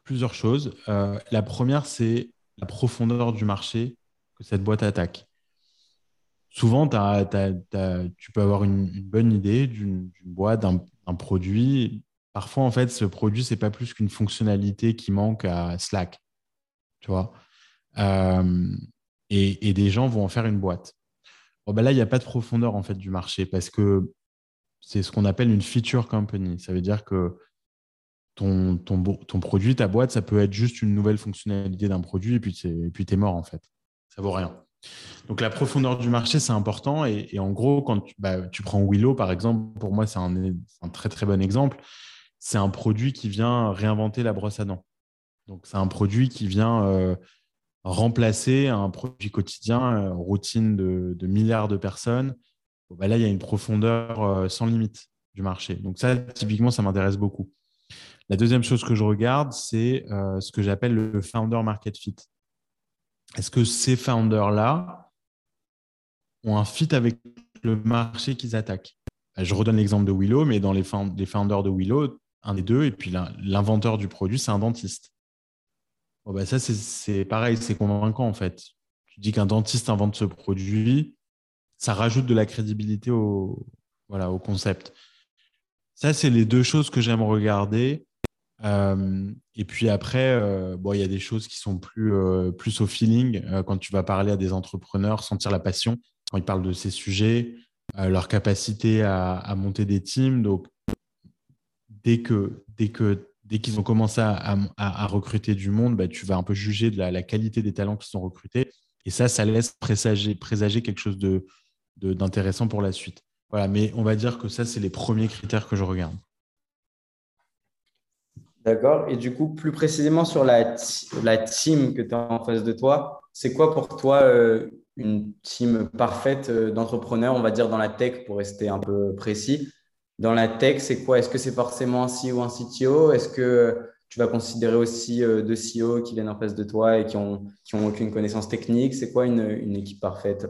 plusieurs choses. Euh, la première, c'est la profondeur du marché que cette boîte attaque. Souvent, tu peux avoir une, bonne idée d'une boîte, d'un produit. Parfois, en fait, ce produit, ce n'est pas plus qu'une fonctionnalité qui manque à Slack tu vois. Euh, et, des gens vont en faire une boîte. Bon, ben là, il n'y a pas de profondeur en fait du marché parce que c'est ce qu'on appelle une feature company. Ça veut dire que ton, ton, produit, ta boîte, ça peut être juste une nouvelle fonctionnalité d'un produit et puis tu es mort en fait. Ça vaut rien. Donc la profondeur du marché, c'est important. Et, en gros, quand tu, bah, tu, prends Willow, par exemple, pour moi, c'est un, très très bon exemple. C'est un produit qui vient réinventer la brosse à dents. Donc, c'est un produit qui vient euh, remplacer un produit quotidien, euh, routine de, milliards de personnes. Bah là, il y a une profondeur euh, sans limite du marché. Donc, ça, typiquement, ça m'intéresse beaucoup. La deuxième chose que je regarde, c'est ce que j'appelle le founder market fit. Est-ce que ces founders-là ont un fit avec le marché qu'ils attaquent? Bah, Je redonne l'exemple de Willow, mais dans les, founders de Willow, un des deux, et puis l'inventeur du produit, c'est un dentiste. Bah, ça, c'est pareil, c'est convaincant en fait. dis qu'un dentiste invente ce produit, ça rajoute de la crédibilité au, voilà, au concept. Ça, c'est les deux choses que j'aime regarder. Euh, et puis après, euh, bon, il y a des choses qui sont plus, euh, plus au feeling quand tu vas parler à des entrepreneurs, sentir la passion quand ils parlent de ces sujets, leur capacité à, monter des teams. Donc, dès que dès que dès qu'ils ont commencé à, recruter du monde, bah, tu vas un peu juger de la, qualité des talents qui sont recrutés. Et ça, ça laisse présager, quelque chose d'intéressant pour la suite. Voilà, mais on va dire que ça, c'est les premiers critères que je regarde. D'accord. Et du coup, plus précisément sur la, la team que tu as en face de toi, c'est quoi pour toi euh, une team parfaite euh, d'entrepreneurs, on va dire dans la tech pour rester un peu précis Dans la tech, c'est quoi? Est-ce que c'est forcément un CEO un CTO Est-ce que tu vas considérer aussi euh, deux CEO qui viennent en face de toi et qui n'ont qui ont aucune connaissance technique? C'est quoi une, une équipe parfaite?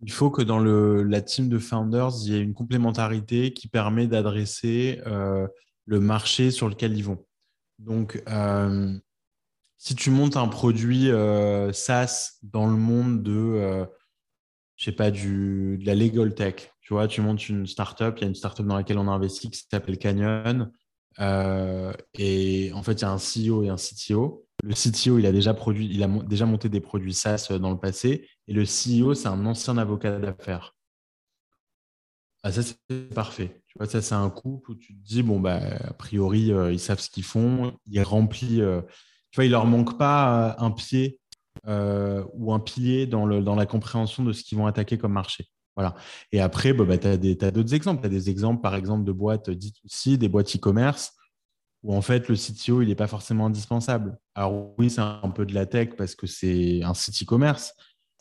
Il faut que dans le, la team de founders, il y ait une complémentarité qui permet d'adresser euh, le marché sur lequel ils vont. Donc, euh, si tu montes un produit SaaS dans le monde de, je sais pas, du, de la legal tech, tu vois, tu montes une startup, il y a une startup dans laquelle on a investi qui s'appelle Canyon, et en fait, il y a un CEO et un CTO. Le CTO, il a déjà produit, il a déjà monté des produits SaaS euh, dans le passé, et le CEO, c'est un ancien avocat d'affaires. Ah, ça, c'est parfait. Tu vois, ça, c'est un couple où tu te dis, bon, bah, a priori, euh, ils savent ce qu'ils font, ils remplissent. Euh, tu vois, il leur manque pas un pied ou un pilier dans, le, dans la compréhension de ce qu'ils vont attaquer comme marché. Et après, bah, bah tu as d'autres exemples. Tu as des exemples, par exemple, de boîtes D2C, des boîtes e-commerce où en fait le CTO il n'est pas forcément indispensable. Alors oui, c'est un peu de la tech parce que c'est un site e-commerce,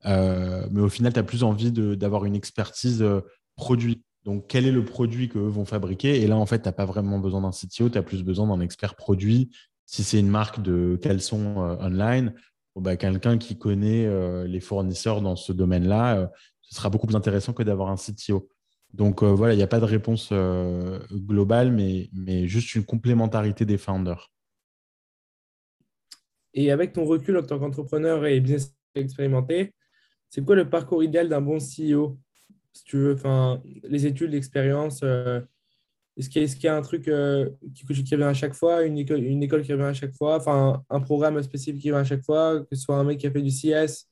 euh, mais au final, tu as plus envie d'avoir une expertise euh, produit. Donc, quel est le produit qu'eux vont fabriquer? Et là, en fait, tu n'as pas vraiment besoin d'un CTO, tu as plus besoin d'un expert produit. Si c'est une marque de caleçon euh, online, bah, quelqu'un qui connaît les fournisseurs dans ce domaine-là, ce sera beaucoup plus intéressant que d'avoir un CTO. Donc euh, voilà, il n'y a pas de réponse euh, globale, mais, juste une complémentarité des founders. Et avec ton recul en tant qu'entrepreneur et business expérimenté, c'est quoi le parcours idéal d'un bon CEO Si tu veux, enfin, les études, l'expérience, euh, est-ce qu'il y, a un truc qui, qui, revient à chaque fois, une école, qui revient à chaque fois, enfin, un programme spécifique qui revient à chaque fois, que ce soit un mec qui a fait du CS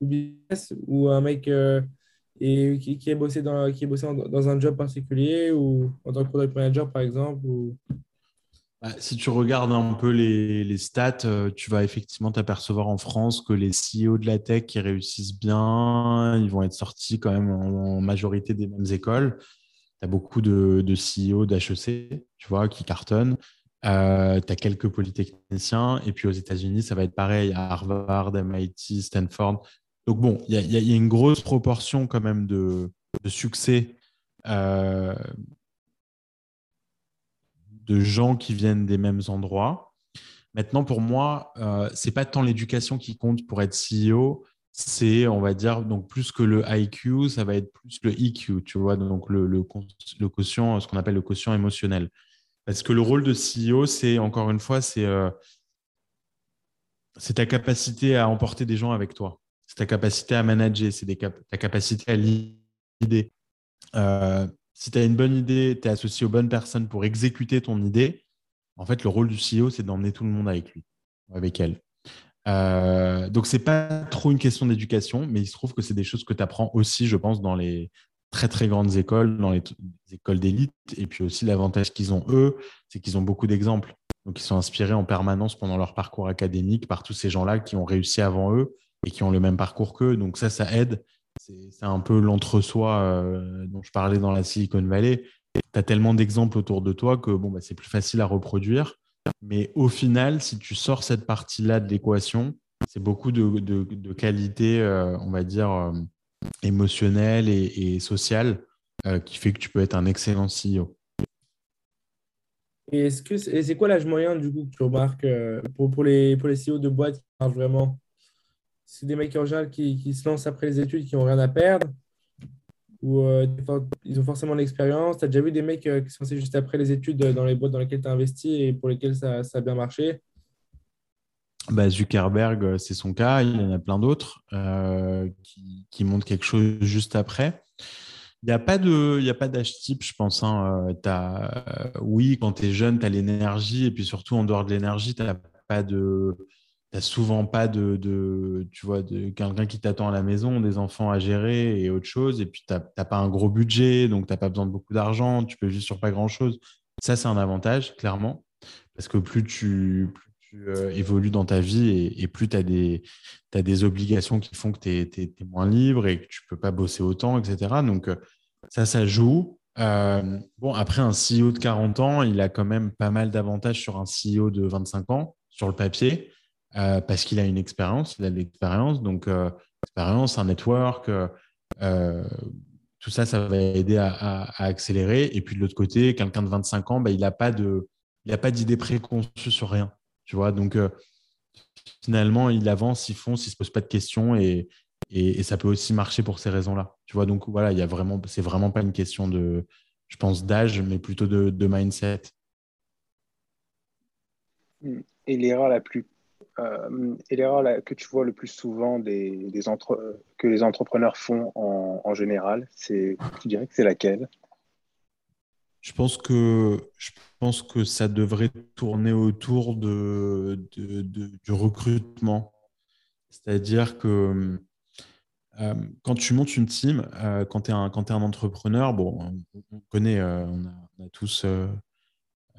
ou un mec et qui, qui, est bossé dans, qui est bossé dans un job particulier ou en tant que product manager, par exemple ou... Bah, si tu regardes un peu les, les stats, euh, tu vas effectivement t'apercevoir en France que les CEO de la tech qui réussissent bien, ils vont être sortis quand même en, majorité des mêmes écoles. Tu as beaucoup de, de CEO d'HEC, tu vois, qui cartonnent. Euh, tu as quelques polytechniciens. Et puis aux États-Unis, ça va être pareil à Harvard, MIT, Stanford. Donc bon, il y, a une grosse proportion quand même de, succès euh, de gens qui viennent des mêmes endroits. Maintenant, pour moi, euh, c'est pas tant l'éducation qui compte pour être CEO, c'est, on va dire, donc plus que le IQ, ça va être plus le EQ, tu vois, donc le, quotient, ce qu'on appelle le quotient émotionnel. Parce que le rôle de CEO, c'est encore une fois, c'est euh, ta capacité à emporter des gens avec toi c'est ta capacité à manager, c'est ta capacité à l'idée. Euh, si tu as une bonne idée, tu es associé aux bonnes personnes pour exécuter ton idée, en fait, le rôle du CEO, c'est d'emmener tout le monde avec lui, avec elle. Euh, donc, ce n'est pas trop une question d'éducation, mais il se trouve que c'est des choses que tu apprends aussi, je pense, dans les très, très grandes écoles, dans les, écoles d'élite. Et puis aussi, l'avantage qu'ils ont, eux, c'est qu'ils ont beaucoup d'exemples. Donc, ils sont inspirés en permanence pendant leur parcours académique par tous ces gens-là qui ont réussi avant eux et qui ont le même parcours qu'eux. Donc ça, ça aide. C'est un peu l'entre-soi euh, dont je parlais dans la Silicon Valley. Tu as tellement d'exemples autour de toi que bon, bah, c'est plus facile à reproduire. Mais au final, si tu sors cette partie-là de l'équation, c'est beaucoup de, de, qualité, euh, on va dire, euh, émotionnelle et, sociale qui fait que tu peux être un excellent CEO. Et c'est quoi l'âge moyen du coup que tu remarques pour, pour, les, pour les CEO de boîtes qui marchent vraiment? C'est des mecs en général qui, qui, se lancent après les études qui n'ont rien à perdre ou euh, ils ont forcément l'expérience. Tu as déjà vu des mecs euh, qui sont lancés juste après les études dans les boîtes dans lesquelles tu as investi et pour lesquelles ça, ça, a bien marché? Bah, Zuckerberg, c'est son cas. Il y en a plein d'autres qui, qui montrent quelque chose juste après. Il n'y a pas d'âge type, je pense. Hein. Oui, quand tu es jeune, tu as l'énergie, et puis surtout en dehors de l'énergie, tu n'as pas de, souvent pas de, tu vois, de quelqu'un qui t'attend à la maison, des enfants à gérer et autre chose. Et puis tu n'as pas un gros budget, donc tu n'as pas besoin de beaucoup d'argent, tu peux vivre sur pas grand chose. Ça, c'est un avantage, clairement, parce que plus tu, euh, évolues dans ta vie et, plus tu as des, des obligations qui font que tu es, moins libre et que tu peux pas bosser autant, etc. Donc, euh, ça, ça joue. Euh, bon, après, un CEO de 40 ans, il a quand même pas mal d'avantages sur un CEO de 25 ans, sur le papier, parce qu'il a une expérience, il a de l'expérience. Donc, expérience, un network, tout ça, ça va aider à, accélérer. Et puis de l'autre côté, quelqu'un de 25 ans, bah, il n'a pas d'idée préconçue sur rien. Tu vois, donc euh, finalement, il avance, il fonce, il se pose pas de questions et, et, ça peut aussi marcher pour ces raisons-là. Tu vois, donc voilà, il y a vraiment, c'est vraiment pas une question de, je pense, d'âge, mais plutôt de mindset. Et l'erreur la plus euh, et l'erreur que tu vois le plus souvent que les entrepreneurs font en, en général, tu dirais que c'est laquelle? Je pense que je pense que ça devrait tourner autour de, du recrutement. C'est-à-dire que euh, quand tu montes une team, euh, quand tu es, un, es un entrepreneur, bon, on, connaît, euh, on, a, tous,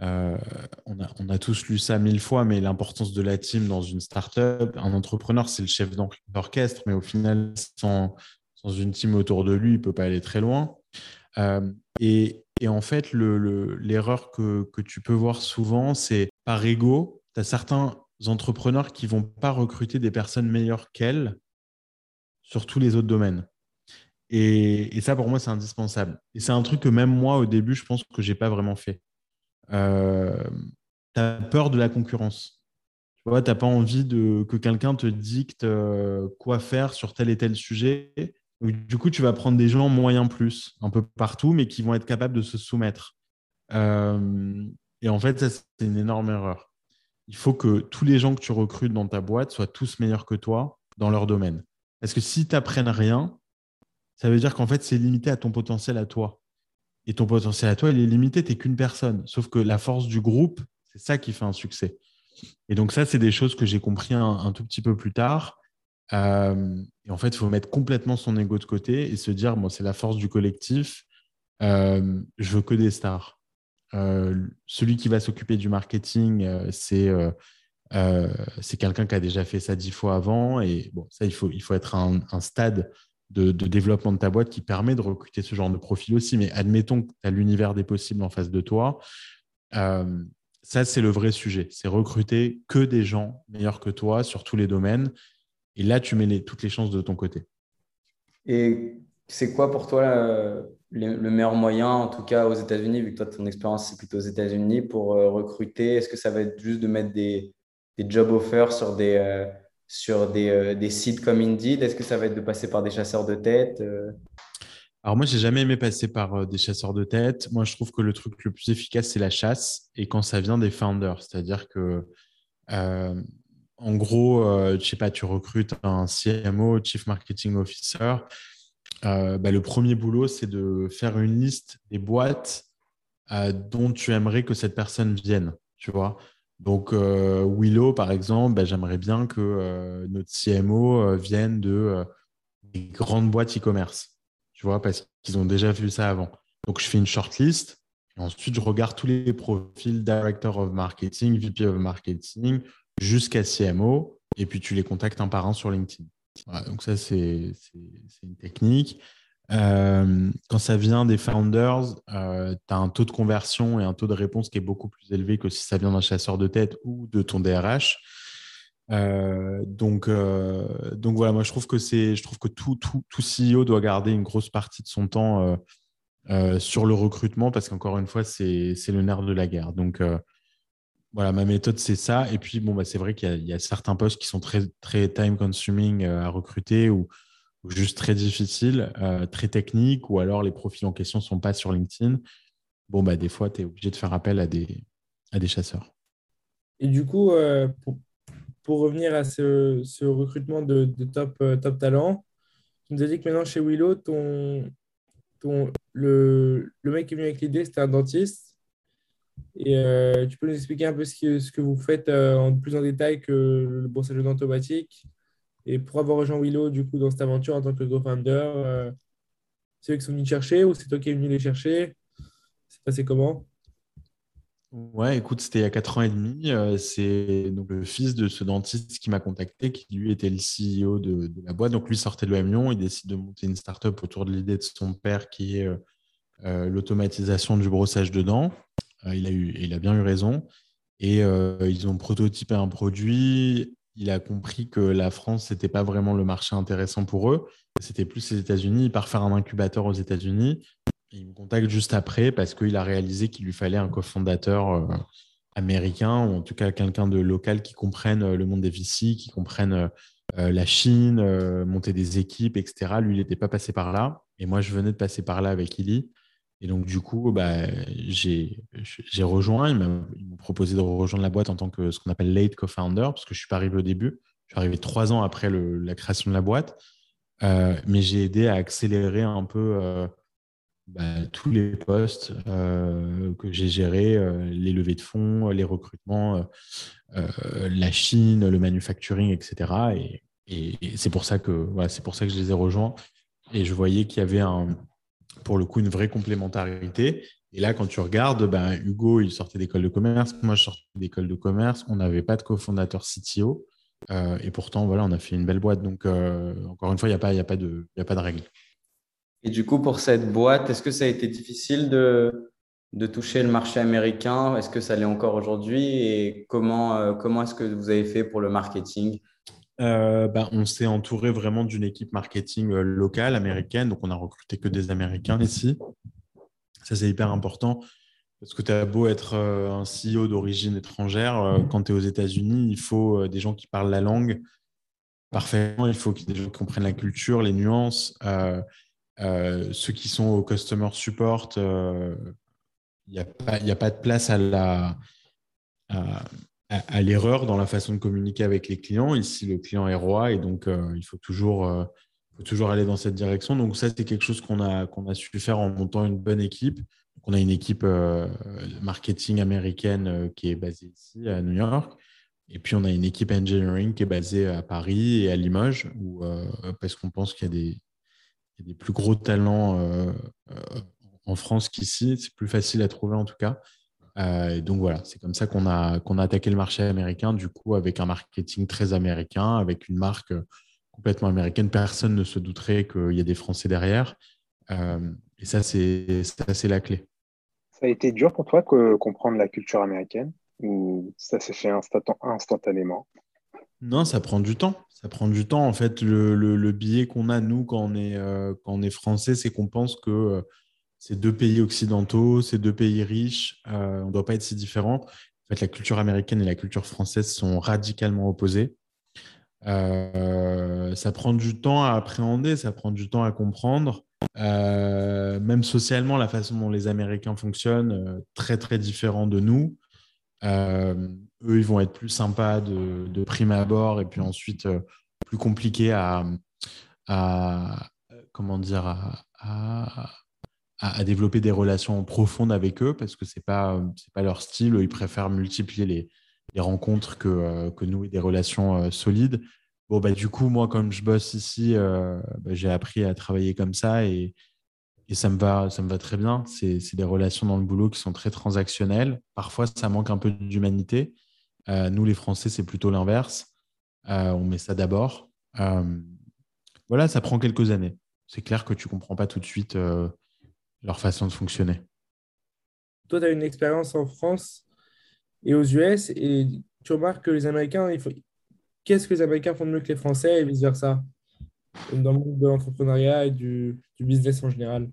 on, a, on, a, tous lu ça mille fois, mais l'importance de la team dans une startup, un entrepreneur, c'est le chef d'orchestre, mais au final, sans, une team autour de lui, il ne peut pas aller très loin. et, et en fait, l'erreur que, tu peux voir souvent, c'est par ego, tu as certains entrepreneurs qui vont pas recruter des personnes meilleures qu'elles sur tous les autres domaines. Et, ça, pour moi, c'est indispensable. Et c'est un truc que même moi, au début, je pense que je n'ai pas vraiment fait. Euh, tu as peur de la concurrence. Tu vois, tu n'as pas envie de, que quelqu'un te dicte euh, quoi faire sur tel et tel sujet du coup, tu vas prendre des gens moyens plus, un peu partout, mais qui vont être capables de se soumettre. Euh, et en fait, ça, c'est une énorme erreur. Il faut que tous les gens que tu recrutes dans ta boîte soient tous meilleurs que toi dans leur domaine. Parce que si tu n'apprennes rien, ça veut dire qu'en fait, c'est limité à ton potentiel à toi. Et ton potentiel à toi, il est limité, tu n'es qu'une personne. Sauf que la force du groupe, c'est ça qui fait un succès. Et donc ça, c'est des choses que j'ai compris un, tout petit peu plus tard. Euh, et en fait, il faut mettre complètement son ego de côté et se dire, bon, c'est la force du collectif, euh, je veux que des stars. Euh, celui qui va s'occuper du marketing, c'est c'est quelqu'un qui a déjà fait ça dix fois avant. Et bon, ça, il faut, il faut être à un, stade de, développement de ta boîte qui permet de recruter ce genre de profil aussi. Mais admettons que tu as l'univers des possibles en face de toi. ça, c'est le vrai sujet. C'est recruter que des gens meilleurs que toi sur tous les domaines et là, tu mets toutes les chances de ton côté. Et c'est quoi pour toi euh, le, meilleur moyen, en tout cas aux États-Unis, vu que toi, ton expérience, c'est plutôt aux États-Unis, pour euh, recruter? Est-ce que ça va être juste de mettre des, des job offers sur des, euh, sur des, des, sites comme Indeed? Est-ce que ça va être de passer par des chasseurs de tête alors moi, j'ai jamais aimé passer par des chasseurs de tête. Moi, je trouve que le truc le plus efficace, c'est la chasse. Et quand ça vient des founders, c'est-à-dire que en gros, euh, je sais pas, tu recrutes un CMO, Chief Marketing Officer. Euh, bah, le premier boulot, c'est de faire une liste des boîtes euh, dont tu aimerais que cette personne vienne. Tu vois? Donc, Willow, par exemple, bah, j'aimerais bien que notre CMO vienne de des grandes boîtes e-commerce. Tu vois, parce qu'ils ont déjà vu ça avant. Donc, je fais une shortlist. Et ensuite, je regarde tous les profils Director of Marketing, VP of Marketing, jusqu'à CMO, et puis tu les contactes un par un sur LinkedIn. donc ça, c'est une technique. Euh, quand ça vient des founders, euh, tu as un taux de conversion et un taux de réponse qui est beaucoup plus élevé que si ça vient d'un chasseur de tête ou de ton DRH. Euh, donc, donc voilà, moi je trouve que c'est, je trouve que tout, tout, tout, CEO doit garder une grosse partie de son temps sur le recrutement parce qu'encore une fois, c'est le nerf de la guerre. Donc, voilà, ma méthode, c'est ça. Et puis, bon, bah, c'est vrai qu'il y, a certains postes qui sont très, très time-consuming euh, à recruter ou, juste très difficiles, euh, très techniques, ou alors les profils en question ne sont pas sur LinkedIn. Bon, bah, des fois, tu es obligé de faire appel à des, chasseurs. Et du coup, euh, pour revenir à ce, recrutement de, top, top talent, tu nous as dit que maintenant chez Willow, ton, le, mec qui est venu avec l'idée, c'était un dentiste. Et tu peux nous expliquer un peu ce que, vous faites en plus en détail que le brossage dents automatique et pour avoir rejoint Willow du coup dans cette aventure en tant que co-founder, c'est eux qui sont venus chercher ou c'est toi qui es venu les chercher? C'est passé comment? Ouais, écoute, c'était il y a 4 ans et demi. Euh, c'est donc le fils de ce dentiste qui m'a contacté, qui lui était le CEO de, la boîte. Donc lui sortait de l'OM Lyon, il décide de monter une startup autour de l'idée de son père qui est euh, euh, l'automatisation du brossage de dents. il, a eu, il a bien eu raison. Et ils ont prototypé un produit. Il a compris que la France, ce n'était pas vraiment le marché intéressant pour eux. C'était plus les États-Unis. Il part faire un incubateur aux États-Unis. Il me contacte juste après parce qu'il a réalisé qu'il lui fallait un cofondateur euh, américain ou en tout cas quelqu'un de local qui comprenne euh, le monde des VC, qui comprenne euh, la Chine, monter des équipes, etc. Lui, il n'était pas passé par là. Et moi, je venais de passer par là avec Illy. Et donc, du coup, bah, j'ai rejoint. Ils m'ont proposé de rejoindre la boîte en tant que ce qu'on appelle late co-founder, parce que je ne suis pas arrivé au début. Je suis arrivé trois ans après la création de la boîte. mais j'ai aidé à accélérer un peu bah, tous les postes euh, que j'ai gérés, euh, les levées de fonds, les recrutements, euh, la Chine, le manufacturing, etc. Et, c'est pour c'est pour ça que je les ai rejoints. Et je voyais qu'il y avait un, pour le coup une vraie complémentarité. Et là, quand tu regardes, ben, Hugo, il sortait d'école de commerce, moi je sortais d'école de commerce, on n'avait pas de cofondateur CTO. et pourtant, voilà, on a fait une belle boîte. Donc, encore une fois, il n'y a, pas, a, de, a pas de règle. Et du coup, pour cette boîte, est-ce que ça a été difficile de, de toucher le marché américain? Est-ce que ça l'est encore aujourd'hui? Et comment, euh, comment est-ce que vous avez fait pour le marketing? Euh, bah, on s'est entouré vraiment d'une équipe marketing euh, locale américaine, donc on a recruté que des Américains ici. Ça, c'est hyper important parce que tu as beau être un CEO d'origine étrangère, quand tu es aux États-Unis, il faut des gens qui parlent la langue parfaitement, il faut des gens qui comprennent la culture, les nuances. Euh, ceux qui sont au customer support, il euh, n'y a, pas, de place à la l'erreur dans la façon de communiquer avec les clients. Ici, le client est roi et donc euh, il faut toujours, faut toujours aller dans cette direction. Donc ça, c'est quelque chose qu'on a, a su faire en montant une bonne équipe. on a une équipe marketing américaine qui est basée ici à New York. Et puis on a une équipe engineering qui est basée à Paris et à Limoges, où, parce qu'on pense qu'il y a des, il y a des plus gros talents euh, euh, en France qu'ici. C'est plus facile à trouver en tout cas. Euh, donc voilà, c'est comme ça qu'on a, qu'on a attaqué le marché américain, du coup, avec un marketing très américain, avec une marque complètement américaine. Personne ne se douterait qu'il y a des Français derrière. et ça, c'est, la clé. Ça a été dur pour toi de comprendre la culture américaine ou ça s'est fait instantanément? Non, ça prend du temps. Ça prend du temps. En fait, le, le, biais qu'on a, nous, quand on est, euh, quand on est français, c'est qu'on pense que euh, ces deux pays occidentaux, ces deux pays riches, euh, on ne doit pas être si différents. En fait, la culture américaine et la culture française sont radicalement opposées. ça prend du temps à appréhender, ça prend du temps à comprendre. même socialement, la façon dont les Américains fonctionnent, très très différent de nous. Euh, eux, ils vont être plus sympas de, prime abord et puis ensuite euh, plus compliqués à, comment dire, développer des relations profondes avec eux parce que ce n'est pas, pas leur style. Ils préfèrent multiplier les, les rencontres que, euh, que, nous et des relations solides. Bon, bah, du coup, moi, comme je bosse ici, bah, j'ai appris à travailler comme ça et, et ça me va, ça me va très bien. C'est des relations dans le boulot qui sont très transactionnelles. Parfois, ça manque un peu d'humanité. Euh, nous, les Français, c'est plutôt l'inverse. Euh, on met ça d'abord. Euh, voilà, ça prend quelques années. C'est clair que tu ne comprends pas tout de suite leur façon de fonctionner. Toi, tu as une expérience en France et aux US et tu remarques que les Américains, il faut... qu'est-ce que les Américains font de mieux que les Français et vice-versa? Dans le monde de l'entrepreneuriat et du, business en général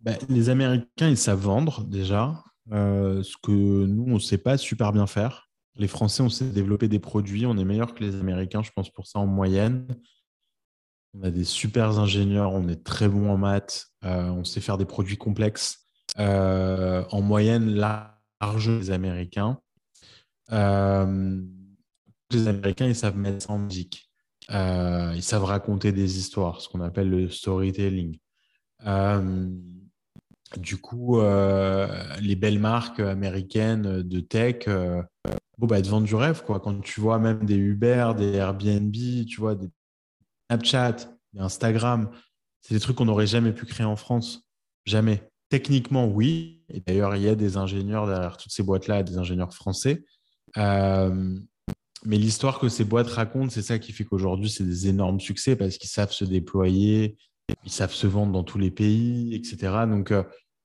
ben, Les Américains, ils savent vendre déjà, euh, ce que nous, on ne sait pas super bien faire. Les Français, on sait développer des produits, on est meilleur que les Américains, je pense, pour ça en moyenne. On a des super ingénieurs, on est très bon en maths, euh, on sait faire des produits complexes. Euh, en moyenne, large les Américains les Américains, ils savent mettre en musique. Euh, ils savent raconter des histoires, ce qu'on appelle le storytelling. Euh, du coup, euh, les belles marques américaines de tech, bon, bah, elles te vendent du rêve. Quoi. Quand tu vois même des Uber, des Airbnb, tu vois, des Snapchat, Instagram, c'est des trucs qu'on n'aurait jamais pu créer en France. Jamais. Techniquement, oui. Et d'ailleurs, il y a des ingénieurs derrière toutes ces boîtes-là, des ingénieurs français. Mais l'histoire que ces boîtes racontent, c'est ça qui fait qu'aujourd'hui, c'est des énormes succès parce qu'ils savent se déployer, ils savent se vendre dans tous les pays, etc. Donc euh,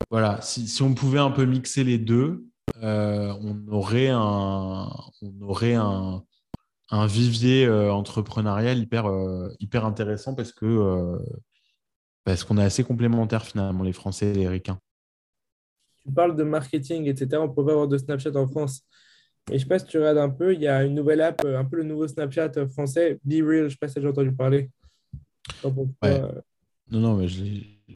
voilà, si, on pouvait un peu mixer les deux, euh, on aurait un, on aurait un, un vivier euh, entrepreneurial hyper, hyper intéressant parce que parce qu'on est assez complémentaires finalement, les Français et les Ricains. Tu parles de marketing, etc. On peut pas avoir de Snapchat en France. Et je ne sais pas si tu regardes un peu, il y a une nouvelle app, un peu le nouveau Snapchat français, Be Real, je ne sais pas si as entendu parler. Euh, non, non, mais je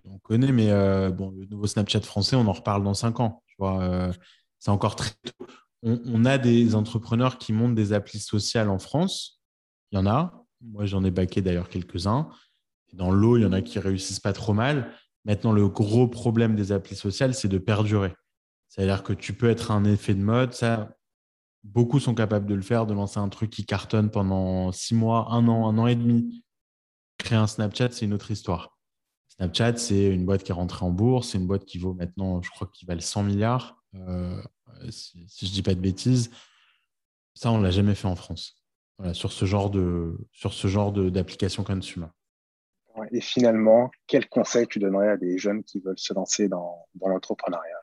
on connaît, mais euh, bon, le nouveau Snapchat français, on en reparle dans cinq ans. Tu vois, euh, c'est encore très tôt. On, a des entrepreneurs qui montent des applis sociales en France. Il y en a. Moi, j'en ai baqué d'ailleurs quelques-uns. Dans l'eau, il y en a qui réussissent pas trop mal. Maintenant, le gros problème des applis sociales, c'est de perdurer. C'est-à-dire que tu peux être un effet de mode. Beaucoup sont capables de le faire, de lancer un truc qui cartonne pendant six mois, un an, un an et demi. Créer un Snapchat, c'est une autre histoire. Snapchat, c'est une boîte qui est rentrée en bourse, c'est une boîte qui vaut maintenant, je crois qu'il valent 100 milliards, euh, si, je ne dis pas de bêtises. Ça, on ne l'a jamais fait en France, sur ce genre de sur ce genre d'application consumer. Et finalement, quel conseil tu donnerais à des jeunes qui veulent se lancer dans l'entrepreneuriat?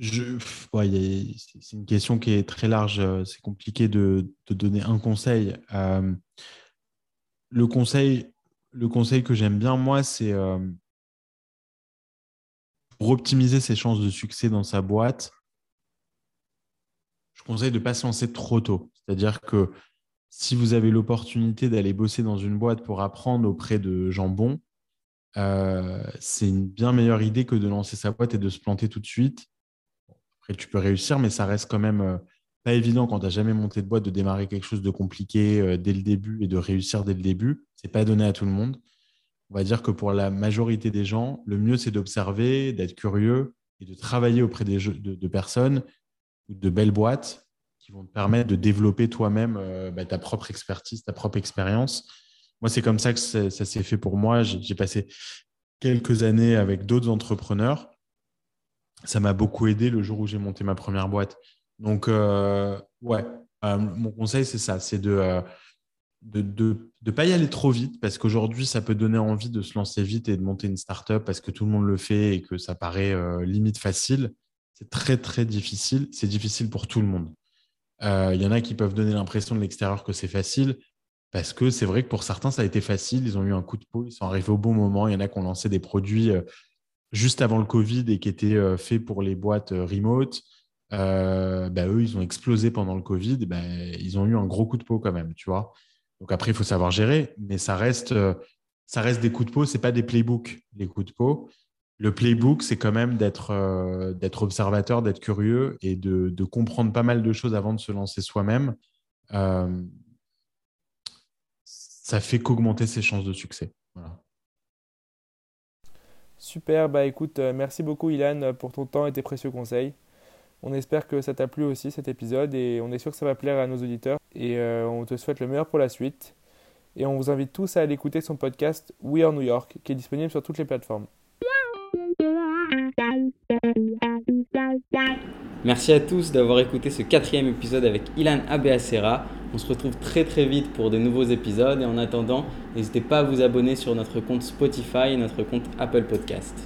C'est une question qui est très large. Euh, c'est compliqué de, donner un conseil. Euh, le conseil. Le conseil que j'aime bien, moi, c'est euh, pour optimiser ses chances de succès dans sa boîte, je conseille de ne pas se lancer trop tôt. C'est-à-dire que si vous avez l'opportunité d'aller bosser dans une boîte pour apprendre auprès de gens bons, c'est une bien meilleure idée que de lancer sa boîte et de se planter tout de suite tu peux réussir, mais ça reste quand même euh, pas évident quand tu n'as jamais monté de boîte de démarrer quelque chose de compliqué euh, dès le début et de réussir dès le début. C'est pas donné à tout le monde. On va dire que pour la majorité des gens, le mieux, c'est d'observer, d'être curieux et de travailler auprès de, personnes ou de belles boîtes qui vont te permettre de développer toi-même euh, bah, ta propre expertise, ta propre expérience. Moi, c'est comme ça que ça s'est fait pour moi. J'ai passé quelques années avec d'autres entrepreneurs ça m'a beaucoup aidé le jour où j'ai monté ma première boîte. Donc, euh, ouais, euh, mon conseil, c'est ça, c'est de ne de, de, pas y aller trop vite parce qu'aujourd'hui, ça peut donner envie de se lancer vite et de monter une startup parce que tout le monde le fait et que ça paraît limite facile. C'est très, très difficile. C'est difficile pour tout le monde. Il y en a qui peuvent donner l'impression de l'extérieur que c'est facile parce que c'est vrai que pour certains, ça a été facile. Ils ont eu un coup de peau, ils sont arrivés au bon moment. Il y en a qui ont lancé des produits juste avant le Covid et qui était euh, fait pour les boîtes euh, remote, euh, bah, eux, ils ont explosé pendant le Covid. Bah, ils ont eu un gros coup de peau quand même, tu vois. Donc après, il faut savoir gérer, mais ça reste, ça reste des coups de peau, ce n'est pas des playbooks, les coups de peau. Le playbook, c'est quand même d'être d'être observateur, d'être curieux et de, comprendre pas mal de choses avant de se lancer soi-même. ça fait qu'augmenter ses chances de succès. Super, bah écoute, euh, merci beaucoup Ilan pour ton temps et tes précieux conseils. On espère que ça t'a plu aussi cet épisode et on est sûr que ça va plaire à nos auditeurs et euh, on te souhaite le meilleur pour la suite. Et on vous invite tous à aller écouter son podcast We Are New York qui est disponible sur toutes les plateformes. Merci à tous d'avoir écouté ce quatrième épisode avec Ilan Abeacera. On se retrouve très très vite pour de nouveaux épisodes et en attendant, n'hésitez pas à vous abonner sur notre compte Spotify et notre compte Apple Podcast.